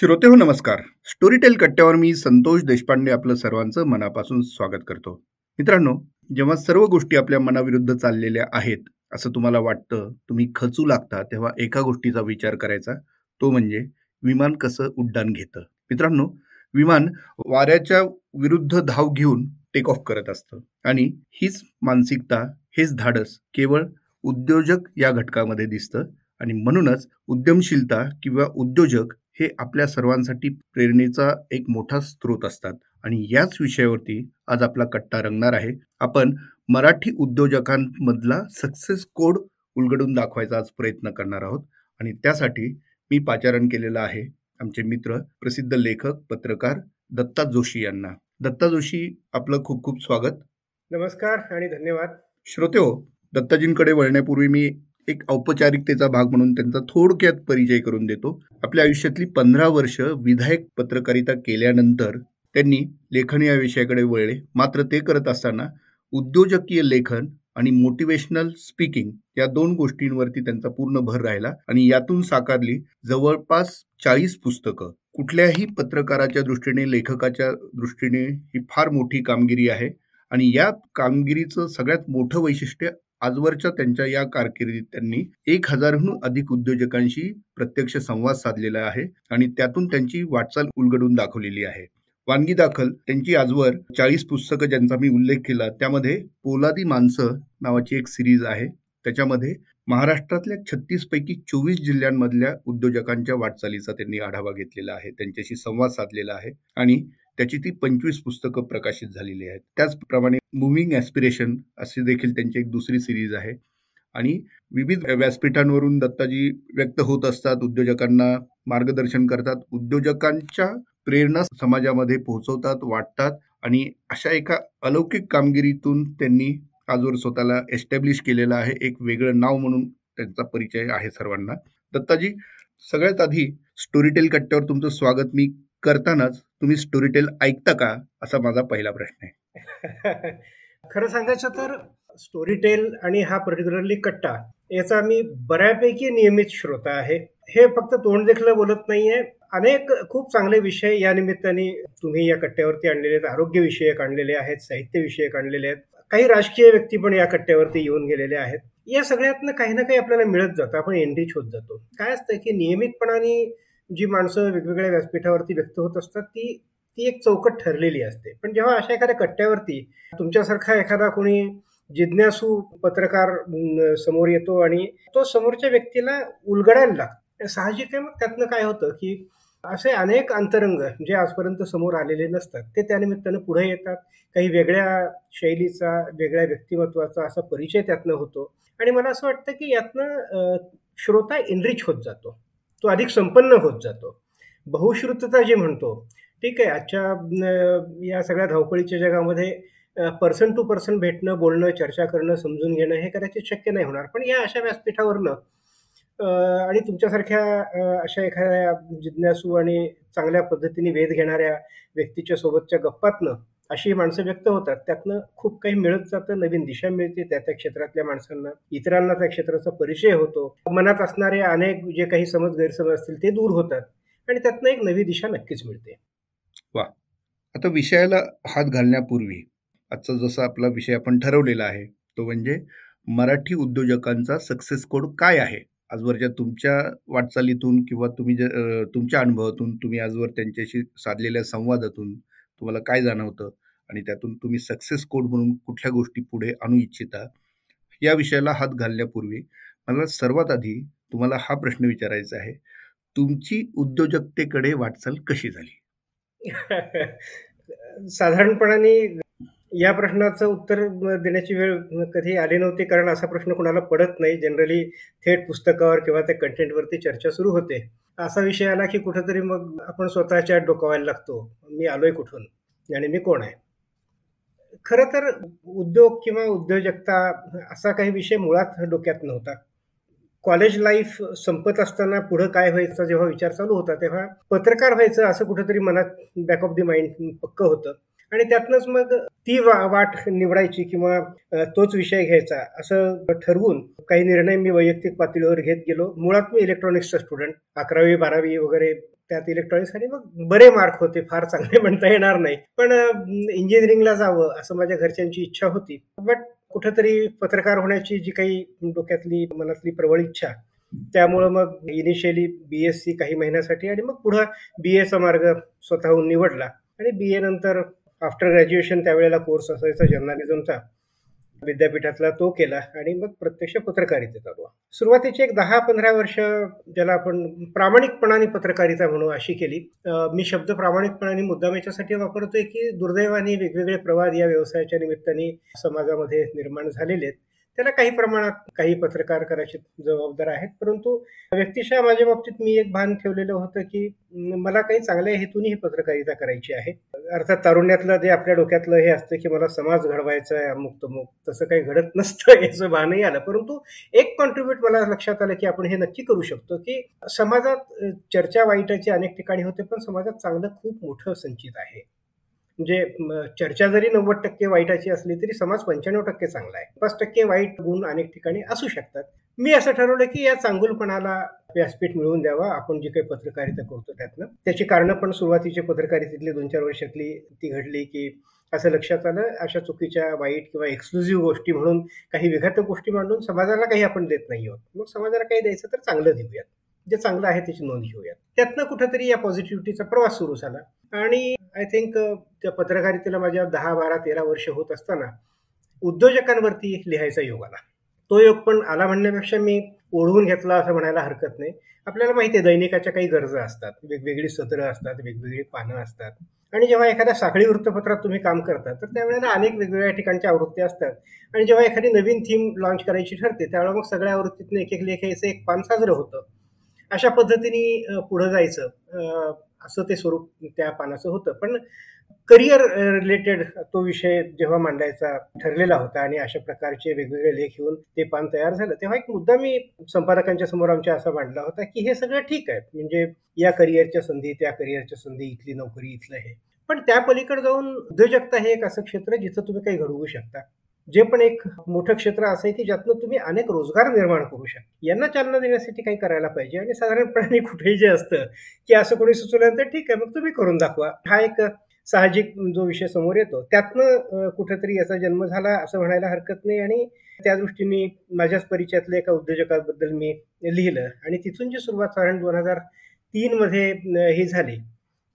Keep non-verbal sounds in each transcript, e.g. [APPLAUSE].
श्रोते हो नमस्कार. स्टोरीटेल कट्ट्यावर मी संतोष देशपांडे आपलं सर्वांचं मनापासून स्वागत करतो. मित्रांनो जेव्हा सर्व गोष्टी आपल्या मनाविरुद्ध चाललेल्या आहेत असं तुम्हाला वाटतं तुम्ही खचू लागता तेव्हा एका गोष्टीचा विचार करायचा तो म्हणजे विमान कसं उड्डाण घेतं. मित्रांनो विमान वाऱ्याच्या विरुद्ध धाव घेऊन टेक ऑफ करत असतं. आणि हीच मानसिकता हेच धाडस केवळ उद्योजक या घटकामध्ये दिसतं. आणि म्हणूनच उद्यमशीलता किंवा उद्योजक हे आपल्या सर्वांसाठी प्रेरणेचा एक मोठा स्रोत असतात. आणि याच विषयावरती आज आपला कट्टा रंगणार आहे. आपण मराठी उद्योजकांमधला सक्सेस कोड उलगडून दाखवायचा आज प्रयत्न करणार आहोत. आणि त्यासाठी मी पाचारण केलेलं आहे आमचे मित्र प्रसिद्ध लेखक पत्रकार दत्ता जोशी यांना. दत्ता जोशी आपलं खूप खूप स्वागत. नमस्कार आणि धन्यवाद. श्रोते हो दत्ताजींकडे वळण्यापूर्वी मी एक औपचारिकतेचा भाग म्हणून त्यांचा थोडक्यात परिचय करून देतो. आपल्या आयुष्यातली पंधरा वर्ष विधायक पत्रकारिता केल्यानंतर त्यांनी लेखन या विषयाकडे वळले. मात्र ते करत असताना उद्योजकीय लेखन आणि मोटिवेशनल स्पीकिंग या दोन गोष्टींवरती त्यांचा पूर्ण भर राहिला आणि यातून साकारली जवळपास चाळीस पुस्तकं. कुठल्याही पत्रकाराच्या दृष्टीने लेखकाच्या दृष्टीने ही फार मोठी कामगिरी आहे आणि या कामगिरीचं सगळ्यात मोठं वैशिष्ट्य आजवरच्या त्यांच्या या कारकिर्दीत त्यांनी एक हजारहून अधिक उद्योजकांशी प्रत्यक्ष संवाद साधलेला आहे आणि त्यातून त्यांची वाटचाल उलगडून दाखवलेली आहे. वानगी दाखल त्यांची आजवर चाळीस पुस्तकं ज्यांचा मी उल्लेख केला त्यामध्ये पोलादी माणसं नावाची एक सिरीज आहे. त्याच्यामध्ये महाराष्ट्रातल्या छत्तीस पैकी चोवीस जिल्ह्यांमधल्या उद्योजकांच्या वाटचालीचा त्यांनी आढावा घेतलेला आहे त्यांच्याशी संवाद साधलेला आहे आणि त्याची ती पंचवीस पुस्तकं प्रकाशित झालेली आहेत. त्याचप्रमाणे मुव्हिंग ॲस्पिरेशन अशी देखील त्यांची एक दुसरी सिरीज आहे. आणि विविध व्यासपीठांवरून दत्ताजी व्यक्त होत असतात उद्योजकांना मार्गदर्शन करतात उद्योजकांच्या प्रेरणा समाजामध्ये पोहोचवतात वाटतात आणि अशा एका अलौकिक कामगिरीतून त्यांनी आजवर स्वतःला एस्टॅब्लिश केलेलं आहे. एक वेगळं नाव म्हणून त्यांचा परिचय आहे सर्वांना. दत्ताजी सगळ्यात आधी स्टोरीटेल कट्ट्यावर तुमचं स्वागत. मी करतानाच तुम्ही स्टोरीटेल ऐकता का? असा माझा पहिला प्रश्न आहे. [LAUGHS] खरं सांगायचं तर स्टोरीटेल आणि हा पर्टिक्युलरली कट्टा याचा मी बऱ्यापैकी नियमित श्रोता आहे. हे फक्त तोंड देखील बोलत नाहीये. अनेक खूप चांगले विषय या निमित्ताने तुम्ही या कट्ट्यावरती आणलेले आहेत. आरोग्य विषयक आणलेले आहेत साहित्य विषयक आणलेले आहेत. काही राजकीय व्यक्ती पण या कट्ट्यावरती येऊन गेलेले आहेत. या सगळ्यातनं काही ना काही आपल्याला मिळत जातं. आपण एनरिच होत जातो. काय असतं की नियमितपणाने जी माणसं वेगवेगळ्या व्यासपीठावरती व्यक्त होत असतात ती ती एक चौकट ठरलेली असते. पण जेव्हा अशा एखाद्या कट्ट्यावरती तुमच्यासारखा एखादा कोणी जिज्ञासू पत्रकार समोर येतो आणि तो समोरच्या व्यक्तीला उलगडायला लागतो. साहजिक आहे मग त्यातनं काय होतं की असे अनेक अंतरंग जे आजपर्यंत समोर आलेले नसतात ते त्यानिमित्तानं पुढे येतात. काही वेगळ्या शैलीचा वेगळ्या व्यक्तिमत्वाचा असा परिचय त्यातनं होतो. आणि मला असं वाटतं की यातनं श्रोता इनरिच होत जातो. तो अधिक संपन्न होत जातो. बहुश्रुतता जे म्हणतो ठीक आहे आजच्या या सगळ्या धावपळीच्या जगामध्ये पर्सन टू पर्सन भेटणं बोलणं चर्चा करणं समजून घेणं हे कदाचित शक्य नाही होणार. पण या अशा व्यासपीठावरनं आणि तुमच्यासारख्या अशा एखाद्या जिज्ञासू आणि चांगल्या पद्धतीने वेध घेणाऱ्या व्यक्तीच्या सोबतच्या गप्पातनं अशी माणसं व्यक्त होतात. त्यातनं खूप काही मिळत जातं नवीन दिशा मिळते त्या त्या क्षेत्रातल्या माणसांना. इतरांना त्या क्षेत्राचा परिचय होतो. मनात असणारे अनेक जे काही समज गैरसमज असतील ते दूर होतात आणि त्यातनं एक नवी दिशा नक्कीच मिळते. वा. आता विषयाला हात घालण्यापूर्वी आजचा जसा आपला विषय आपण ठरवलेला आहे तो म्हणजे मराठी उद्योजकांचा सक्सेस कोड काय आहे? आजवरच्या तुमच्या वाटचालीतून किंवा तुम्ही तुमच्या अनुभवातून तुम्ही आजवर त्यांच्याशी साधलेल्या संवादातून तुम्हाला काय जाणवतं आणि त्यातून तुम्ही सक्सेस कोड म्हणून कुठल्या गोष्टी पुढे आणू इच्छिता या विषयाला हात घालण्यापूर्वी मला सर्वात आधी तुम्हाला हा प्रश्न विचारायचा आहे. तुमची उद्योजकतेकडे वाटचाल कशी झाली? [LAUGHS] साधारणपणाने या प्रश्नाचं उत्तर देण्याची वेळ कधी आली नव्हती कारण असा प्रश्न कुणाला पडत नाही. जनरली थेट पुस्तकावर किंवा त्या कंटेंटवरती चर्चा सुरू होते. असा विषय आला की कुठंतरी मग आपण स्वतःच्या डोकावायला लागतो. मी आलोय कुठून? आणि मी कोण आहे? खरं तर उद्योग किंवा उद्योजकता असा काही विषय मुळात डोक्यात नव्हता. कॉलेज लाईफ संपत असताना पुढं काय व्हायचं जेव्हा विचार चालू होता तेव्हा पत्रकार व्हायचं असं कुठंतरी मनात बॅक ऑफ द माइंड पक्क होतं. आणि त्यातनंच मग ती वाट निवडायची किंवा तोच विषय घ्यायचा असं ठरवून काही निर्णय मी वैयक्तिक पातळीवर घेत गेलो. मुळात मी इलेक्ट्रॉनिक्सचा स्टुडंट अकरावी बारावी वगैरे त्यात इलेक्ट्रॉनिक्स आणि मग बरे मार्क होते. फार चांगले [LAUGHS] म्हणता येणार नाही. पण इंजिनिअरिंगला जावं असं माझ्या घरच्यांची इच्छा होती. बट कुठंतरी पत्रकार होण्याची जी काही डोक्यातली मनातली प्रबळ इच्छा त्यामुळं मग इनिशियली बी एस सी काही महिन्यासाठी आणि मग पुढं बी एचा मार्ग स्वतःहून निवडला. आणि बी ए नंतर आफ्टर ग्रॅज्युएशन त्यावेळेला कोर्स असायचा जर्नालिझमचा विद्यापीठातला तो केला आणि मग प्रत्यक्ष पत्रकारितेत आलो सुरुवातीचे एक दहा पंधरा वर्ष ज्याला आपण प्रामाणिकपणाने पत्रकारिता म्हणू अशी केली. मी शब्द प्रामाणिकपणाने मुद्दाम याच्यासाठी वापरतोय की दुर्दैवाने वेगवेगळे प्रवाद या व्यवसायाच्या निमित्ताने समाजामध्ये निर्माण झालेले आहेत. त्याला काही प्रमाणात काही पत्रकार करायचे जबाबदार आहेत. परंतु व्यक्तिशः माझ्या बाबतीत मी एक भान ठेवलेलं होतं की मला काही चांगल्या हेतूने ही पत्रकारिता करायची आहे. अर्थात तारुण्यातलं जे आपल्या डोक्यातलं हे असतं की मला समाज घडवायचा आहे अमुक तमुक तसं काही घडत नसतं [LAUGHS] याचं भानही आलं. परंतु एक कॉन्ट्रीब्युट मला लक्षात आलं की आपण हे नक्की करू शकतो की समाजात चर्चा वाईटाची अनेक ठिकाणी होते पण समाजात चांगलं खूप मोठं संचित आहे. म्हणजे चर्चा जरी नव्वद टक्के वाईटाची असली तरी समाज पंच्याण्णव टक्के चांगला आहे. पाच टक्के वाईट गुण अनेक ठिकाणी असू शकतात. मी असं ठरवलं की या चांगुलपणाला व्यासपीठ मिळवून द्यावा आपण जी काही पत्रकारिता करतो त्यातनं. त्याची कारणं पण सुरुवातीची पत्रकारितेतली दोन चार वर्षातली ती घडली की असं लक्षात आलं अशा चुकीच्या वाईट किंवा एक्सक्लुझिव्ह गोष्टी म्हणून काही विघातक गोष्टी मांडून समाजाला काही आपण देत नाही आहोत. मग समाजाला काही द्यायचं तर चांगलं देऊयात. जे चांगलं आहे त्याची नोंद घेऊयात. त्यातनं कुठंतरी या पॉझिटिव्हिटीचा प्रवास सुरू झाला. आणि आय थिंक त्या पत्रकारितेला माझ्या दहा बारा तेरा वर्ष होत असताना उद्योजकांवरती लिहायचा योग आला. तो योग पण आला म्हणण्यापेक्षा मी ओढवून घेतला असं म्हणायला हरकत नाही. आपल्याला माहिती आहे दैनिकाच्या काही गरजा असतात. वेगवेगळी सत्रं असतात वेगवेगळी पानं असतात. आणि जेव्हा एखाद्या साखळी वृत्तपत्रात तुम्ही काम करता तर त्यावेळेला अनेक वेगवेगळ्या ठिकाणच्या आवृत्त्या असतात. आणि जेव्हा एखादी नवीन थीम लॉन्च करायची ठरते त्यावेळेला मग सगळ्या आवृत्तीतनं एक एक लेखायचं एक पान साजरं होतं. अशा पद्धतीने पुढं जायचं. असं ते स्वरूप त्या पानाचं होतं. पण करिअर रिलेटेड तो विषय जेव्हा मांडायचा ठरलेला होता आणि अशा प्रकारचे वेगवेगळे लेख येऊन ते पान तयार झालं तेव्हा एक मुद्दा मी संपादकांच्या समोर आमच्या असा मांडला होता की हे सगळं ठीक आहे. म्हणजे या करिअरच्या संधी त्या करिअरच्या संधी इथली नोकरी इथलं हे. पण त्या पलीकडे जाऊन उद्योजकता हे एक असं क्षेत्र जिथं तुम्ही काही घडवू शकता. जे पण एक मोठं क्षेत्र असं आहे की ज्यातनं तुम्ही अनेक रोजगार निर्माण करू शकता यांना चालना देण्यासाठी काही करायला पाहिजे. आणि साधारणपणे [LAUGHS] कुठेही जे असतं की असं कोणी सुचवल्यानंतर ठीक आहे मग तुम्ही करून दाखवा. हा एक साहजिक जो विषय समोर येतो. त्यातनं कुठेतरी याचा जन्म झाला असं म्हणायला हरकत नाही. आणि त्या दृष्टीने माझ्याच परिचयातल्या एका उद्योजकाबद्दल मी लिहिलं. आणि तिथून जी सुरुवात साधारण दोन हजार तीनमध्ये ही झाली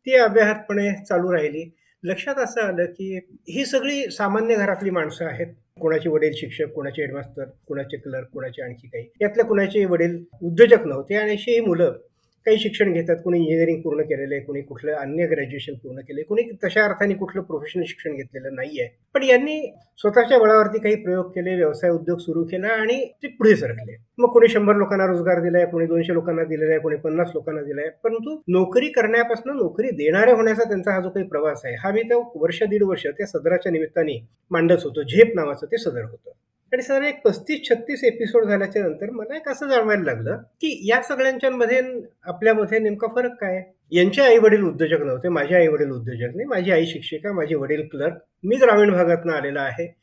ती अव्याहतपणे चालू राहिली. लक्षात असं आलं की ही सगळी सामान्य घरातली माणसं आहेत. कोणाचे वडील शिक्षक कोणाचे हेडमास्टर कोणाचे क्लर्क कोणाचे आणखी काही. यातल्या कोणाचे वडील उद्योजक नव्हते आणि अशी ही मुलं काही शिक्षण घेतात कोणी इंजिनिअरिंग पूर्ण केलेलं आहे कोणी कुठलं अन्य ग्रॅज्युएशन पूर्ण केले कोणी तशा अर्थाने कुठलं प्रोफेशनल शिक्षण घेतलेलं नाही आहे पण यांनी स्वतःच्या बळावरती काही प्रयोग केले व्यवसाय उद्योग सुरू केला आणि ते पुढे सरकले. मग कोणी शंभर लोकांना रोजगार दिलाय कोणी दोनशे लोकांना दिलेला आहे कोणी पन्नास लोकांना दिलाय परंतु नोकरी करण्यापासून नोकरी देणारे होण्याचा त्यांचा हा जो काही प्रवास आहे हा मी तो वर्ष दीड वर्ष त्या सदराच्या निमित्ताने मांडत होतो झेप नावाचं ते सदर होतं. आणि साधारण एक पस्तीस छत्तीस एपिसोड झाल्याच्यानंतर मला एक असं जाणवायला लागलं की या सगळ्यांच्यामध्ये आपल्यामध्ये नेमका फरक काय? यांचे आई वडील उद्योजक नव्हते माझे आई वडील उद्योजक नाही माझी आई शिक्षिका माझे वडील क्लर्क मी ग्रामीण भागातनं आलेला आहे.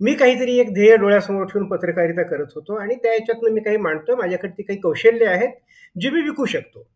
मी काहीतरी एक ध्येय डोळ्यासमोर ठेवून पत्रकारिता करत होतो आणि त्या याच्यातनं मी काही मांडतो माझ्याकडे काही कौशल्य आहेत जी मी विकू शकतो.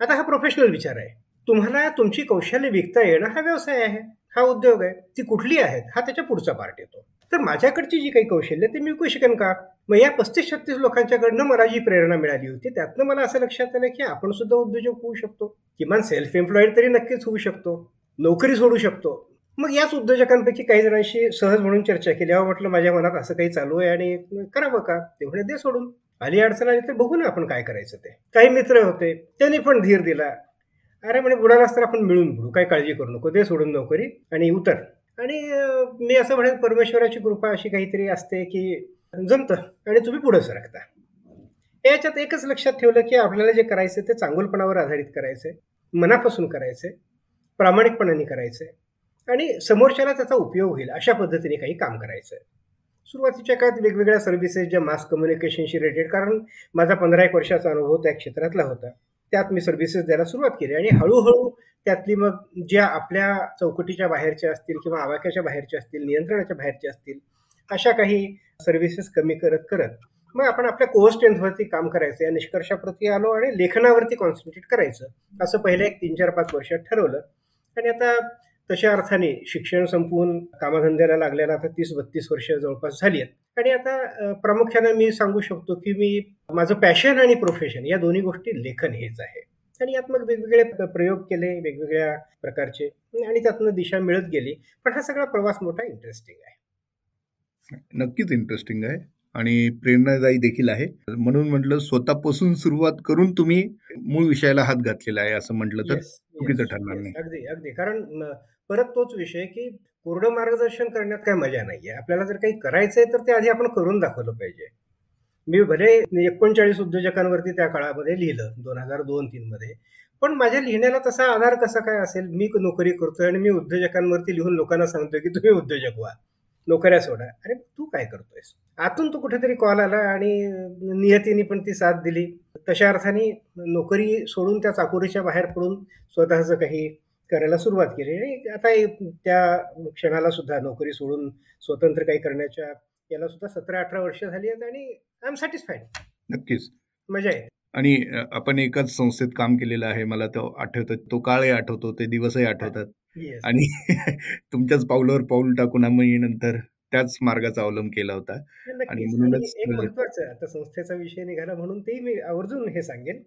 आता हा प्रोफेशनल विचार आहे. तुम्हाला तुमची कौशल्य विकता येणं हा व्यवसाय आहे हा उद्योग आहे. ती कुठली आहेत हा त्याच्या पुढचा पार्ट येतो. तर माझ्याकडची जी काही कौशल्य ते मी विकू शकेन का? मग या पस्तीस छत्तीस लोकांच्याकडनं मला जी प्रेरणा मिळाली होती त्यातनं मला असं लक्षात आलं की आपण सुद्धा उद्योजक होऊ शकतो. किमान सेल्फ एम्प्लॉईड तरी नक्कीच होऊ शकतो. नोकरी सोडू शकतो. मग याच उद्योजकांपैकी काही जणांशी सहज म्हणून चर्चा केली. हा म्हटलं माझ्या मनात असं काही चालू आहे आणि करावं का? ते म्हणे दे सोडून. आली अडचण आली तर बघू ना आपण काय करायचं ते. काही मित्र होते त्यांनी पण धीर दिला. अरे म्हणे बुडालाच तर आपण मिळून बुडू. काय काळजी करू नको. दे सोडून नोकरी आणि उतर. आणि मी असं म्हणेन परमेश्वराची कृपा अशी काहीतरी असते की जमतं आणि तुम्ही पुढे सरकता. याच्यात एकच लक्षात ठेवलं की आपल्याला जे करायचं ते चांगुलपणावर आधारित करायचे मनापासून करायचे प्रामाणिकपणाने करायचे आणि समोरच्याला त्याचा उपयोग होईल अशा पद्धतीने काही काम करायचं सुरुवातीच्या काळात वेगवेगळ्या सर्व्हिसेस ज्या मास कम्युनिकेशनशी रिलेटेड कारण माझा पंधरा एक वर्षाचा अनुभव त्या क्षेत्रातला होता. त्यात मी सर्व्हिसेस द्यायला सुरुवात केली आणि हळूहळू त्यातली मग ज्या आपल्या चौकटीच्या बाहेरच्या असतील किंवा आवाक्याच्या बाहेरच्या असतील नियंत्रणाच्या बाहेरच्या असतील अशा काही सर्व्हिसेस कमी करत करत मग आपण आपल्या कोअर स्ट्रेंथवरती काम करायचं. या निष्कर्षाप्रती आलो आणि लेखनावरती कॉन्सन्ट्रेट करायचं. असं पहिलं एक तीन चार पाच वर्षात ठरवलं. आणि आता तशा अर्थाने शिक्षण संपवून कामधंद्याला लागलेला आता तीस बत्तीस वर्ष जवळपास झाली आहेत. आणि आता प्रामुख्याने मी सांगू शकतो की मी माझं पॅशन आणि प्रोफेशन या दोन्ही गोष्टी लेखन हेच आहे. आणि यात मग वेगवेगळे प्रयोग केले वेगवेगळ्या प्रकारचे. आणि त्यातनं दिशा मिळत गेली. पण हा सगळा प्रवास मोठा इंटरेस्टिंग आहे. नक्कीच इंटरेस्टिंग आहे. आणि प्रेरणादायी देखील आहे. म्हणून म्हटलं स्वतःपासून सुरुवात करून तुम्ही मूळ विषयाला हात घातलेला आहे असं म्हटलं तर चुकीचं ठरणार नाही. अगदी अगदी. कारण परत तोच विषय की कोरडं मार्गदर्शन करण्यात काय मजा नाहीये. आपल्याला जर काही करायचंय तर ते आधी आपण करून दाखवलं पाहिजे. मी भले एकोणचाळीस उद्योजकांवरती त्या काळामध्ये लिहिलं दोन हजार दोन तीन मध्ये. पण माझ्या लिहिण्याला तसा आधार कसा काय असेल? मी नोकरी करतोय आणि मी उद्योजकांवरती लिहून लोकांना सांगतोय की तुम्ही उद्योजक व्हा. नोकऱ्या सोडा. अरे तू काय करतोयस? आतून तो कुठेतरी कॉल आला आणि नियतीने पण ती साथ दिली. तशा अर्थाने नोकरी सोडून त्या चाकोरीच्या बाहेर पडून स्वतःचं काही करायला सुरुवात केली. आणि आता त्या क्षणाला सुद्धा नोकरी सोडून स्वतंत्र काही करण्याच्या याला सुद्धा सतरा अठरा वर्ष झाली आहेत आणि आय एम सॅटिस्फाईड नक्कीच. मजा आहे आणि आपण एकाच संस्थेत काम केलेलं आहे मला तो आठवत तो काळही आठवतो ते दिवसही आठवतात. आणि [LAUGHS] तुमच्याच पावलावर पाऊल टाकून आम्ही नंतर त्याच मार्गाचा अवलंब केला होता. आणि म्हणूनच एक महत्वाचं आता संस्थेचा विषय निघाला म्हणून तेही मी आवर्जून हे सांगेन.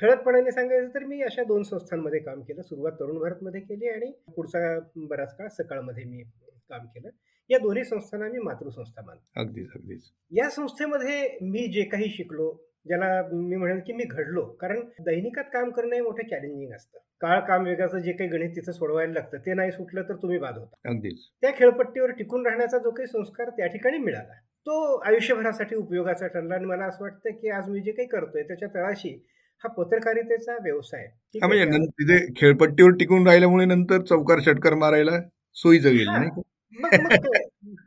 ठळकपणाने सांगायचं तर मी अशा दोन संस्थांमध्ये काम केलं. सुरुवात तरुण भारतमध्ये केली आणि पुढचा बराच काळ सकाळमध्ये मी काम केलं. या दोन्ही संस्थांना मी मातृसंस्था मानतो. अगदीच अगदीच. या संस्थेमध्ये मी जे काही शिकलो ज्याला मी म्हणेन की मी घडलो कारण दैनिकात काम करणं हे मोठं चॅलेंजिंग असतं. काळ काम वेगाचं जे काही गणित तिथं सोडवायला लागतं ते नाही सुटलं तर तुम्ही बाद होता. अगदीच. त्या खेळपट्टीवर टिकून राहण्याचा जो काही संस्कार त्या ठिकाणी मिळाला तो आयुष्यभरासाठी उपयोगाचा ठरला आणि मला असं वाटतं की आज मी जे काही करतोय त्याच्या तळाशी हा पत्रकारितेचा व्यवसाय म्हणजे तिथे खेळपट्टीवर टिकून राहिल्यामुळे नंतर चौकार षटकार मारायला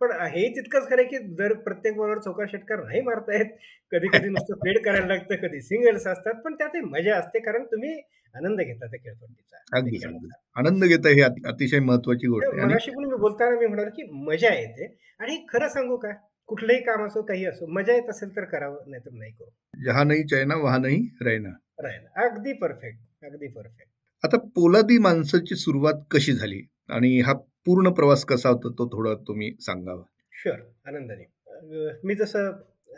पण हे तितकंच खरं की जर प्रत्येक बरोबर चौकार षटकार नाही मारतायत कधी कधी नुसतं प्लेड करायला लागतं कधी सिंगल्स असतात पण त्यात मजा असते कारण तुम्ही आनंद घेता त्या खेळपट्टीचा आनंद घेता हे अतिशय महत्वाची गोष्ट मगाशी पण मी बोलताना मी म्हणाल की मजा येते. आणि खरं सांगू का? कुठलंही काम असो काही असो मजा येत असेल तर करावं नाही तर नाही करू. जहा नाही चैना वहा नाही रायना रायना अगदी परफेक्ट अगदी परफेक्ट आता पोलादी माणसाची सुरुवात कशी झाली? आणि हा पूर्ण प्रवास कसा होता तो थोडा तुम्ही सांगावा. शुअर आनंदाने. मी जसं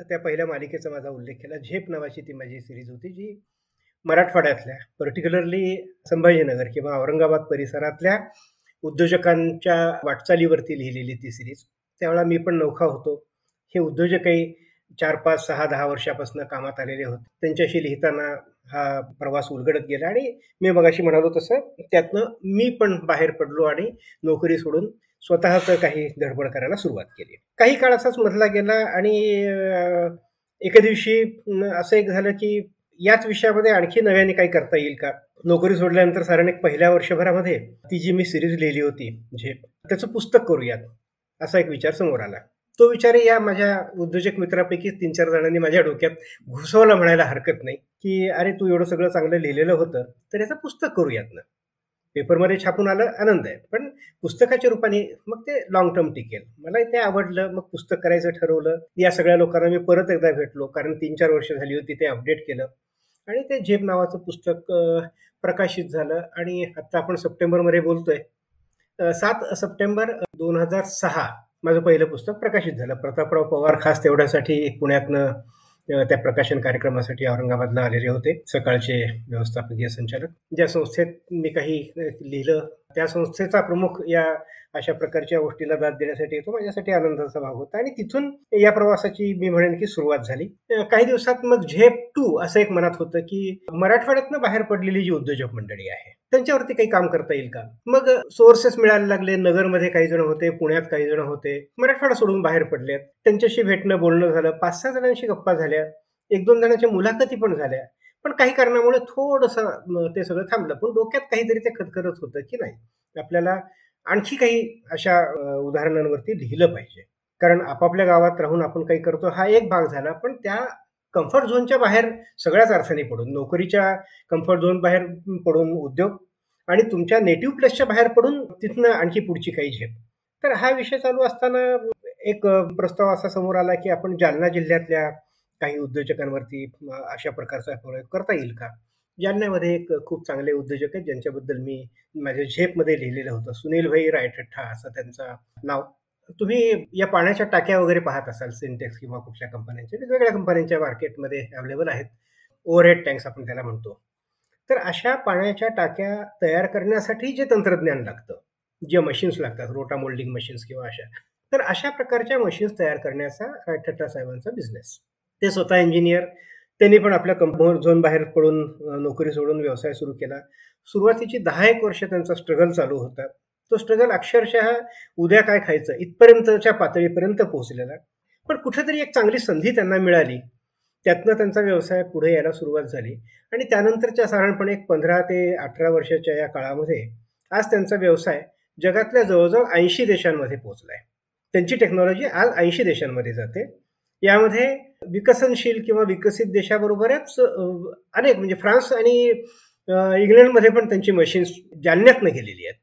त्या पहिल्या मालिकेचा माझा उल्लेख केला झेप नावाची ती माझी सिरीज होती जी मराठवाड्यातल्या पर्टिक्युलरली संभाजीनगर किंवा औरंगाबाद परिसरातल्या उद्योजकांच्या वाटचालीवरती लिहिलेली ती सिरीज त्यावेळा मी पण नौखा होतो. हे उद्योजकही चार पाच सहा दहा वर्षापासून कामात आलेले होते. त्यांच्याशी लिहिताना हा प्रवास उलगडत गेला आणि मी मगाशी म्हणालो तसं त्यातनं मी पण बाहेर पडलो आणि नोकरी सोडून स्वतःच काही धडपड करायला सुरुवात केली. काही काळ असाच मधला गेला आणि एका दिवशी असं एक झालं की याच विषयामध्ये आणखी नव्याने काही करता येईल का? नोकरी सोडल्यानंतर साधारण एक पहिल्या वर्षभरामध्ये ती जी मी सिरीज लिहिली होती झेप त्याचं पुस्तक करूयात असा एक विचार समोर आला. तो विचार या माझ्या उद्योजक मित्रापैकी तीन चार जणांनी माझ्या डोक्यात घुसवला म्हणायला हरकत नाही की अरे तू एवढं सगळं चांगलं लिहिलेलं होतं तर याचं पुस्तक करूयात ना. पेपरमध्ये छापून आलं आनंद आहे. पण पुस्तकाच्या रूपाने मग ते लॉंग टर्म टिकेल. मला ते आवडलं मग पुस्तक करायचं ठरवलं. या सगळ्या लोकांना मी परत एकदा भेटलो कारण तीन चार वर्ष झाली होती ते अपडेट केलं. आणि ते झेप नावाचं पुस्तक प्रकाशित झालं. आणि आता आपण सप्टेंबरमध्ये बोलतोय. सात सप्टेंबर दोन हजार सहा. माझं पहिलं पुस्तक प्रकाशित झालं. प्रतापराव पवार खास तेवढ्यासाठी पुण्यातनं त्या प्रकाशन कार्यक्रमासाठी औरंगाबादला आलेले होते. सकाळचे व्यवस्थापकीय संचालक. ज्या संस्थेत मी काही लिहिलं त्या संस्थेचा प्रमुख या अशा प्रकारच्या गोष्टीला दाद देण्यासाठी येतो. माझ्यासाठी आनंदाचा भाग होता. आणि तिथून या प्रवासाची मी म्हणेन की सुरुवात झाली. काही दिवसात मग झेप टू असं एक मनात होतं की मराठवाड्यातनं बाहेर पडलेली जी उद्योजक मंडळी आहे त्यांच्यावरती काही काम करता येईल का? मग सोर्सेस मिळायला लागले. नगरमध्ये काही जण होते पुण्यात काही जण होते. मराठवाडा सोडून बाहेर पडले त्यांच्याशी भेटणं बोलणं झालं. पाच सहा जणांशी गप्पा झाल्या. एक दोन जणांच्या मुलाखती पण झाल्या. पण काही कारणामुळे थोडंसं ते सगळं थांबलं. पण डोक्यात काहीतरी ते खतखरत होतं की नाही? आपल्याला आणखी काही अशा उदाहरणांवरती लिहिलं पाहिजे. कारण आपापल्या गावात राहून आपण काही करतो हा एक भाग झाला. पण त्या कम्फर्ट झोनच्या बाहेर सगळ्याच अर्थाने पडून नोकरीच्या कम्फर्ट झोन बाहेर पडून उद्योग आणि तुमच्या नेटिव्ह प्लेसच्या बाहेर पडून तिथनं आणखी पुढची काही झेप. तर हा विषय चालू असताना एक प्रस्ताव असा समोर आला की आपण जालना जिल्ह्यातल्या काही उद्योजकांवरती अशा प्रकारचा प्रयोग करता येईल का? जालन्यामध्ये एक खूप चांगले उद्योजक आहेत ज्यांच्याबद्दल मी माझ्या झेपमध्ये लिहिलेलं होतं. सुनील भाई रायठठ्ठा असं त्यांचं नाव. तुम्ही या पाण्याच्या टाक्या वगैरे पाहत असाल सिंटेक्स किंवा कुठल्या कंपन्यांच्या वेगवेगळ्या कंपन्यांच्या मार्केटमध्ये अवेलेबल आहेत. ओव्हरहेड टँक्स आपण त्याला म्हणतो. तर अशा पाण्याच्या टाक्या तयार करण्यासाठी जे तंत्रज्ञान लागतं जे मशीन्स लागतात रोटा मोल्डिंग मशीन्स किंवा अशा तर अशा प्रकारच्या मशीन्स तयार करण्याचा रायठट्टा साहेबांचा बिझनेस. ते स्वतः इंजिनियर त्यांनी पण आपल्या कंपनी झोन बाहेर पडून नोकरी सोडून व्यवसाय सुरू केला. सुरुवातीची दहा एक वर्ष त्यांचा स्ट्रगल चालू होता. तो स्ट्रगल अक्षरशः उद्या काय खायचं? इथपर्यंतच्या पातळीपर्यंत पोहोचलेला. पण कुठेतरी एक चांगली संधी त्यांना मिळाली. त्यातनं त्यांचा व्यवसाय पुढे यायला सुरुवात झाली. आणि त्यानंतरच्या साधारणपणे एक पंधरा ते अठरा वर्षाच्या या काळामध्ये आज त्यांचा व्यवसाय जगातल्या जवळजवळ ऐंशी देशांमध्ये पोहोचला आहे त्यांची टेक्नॉलॉजी आज ऐंशी देशांमध्ये जाते. यामध्ये विकसनशील किंवा विकसित देशाबरोबरच अनेक म्हणजे फ्रान्स आणि इंग्लंडमध्ये पण त्यांची मशीन्स जालन्यातनं गेलेली आहेत.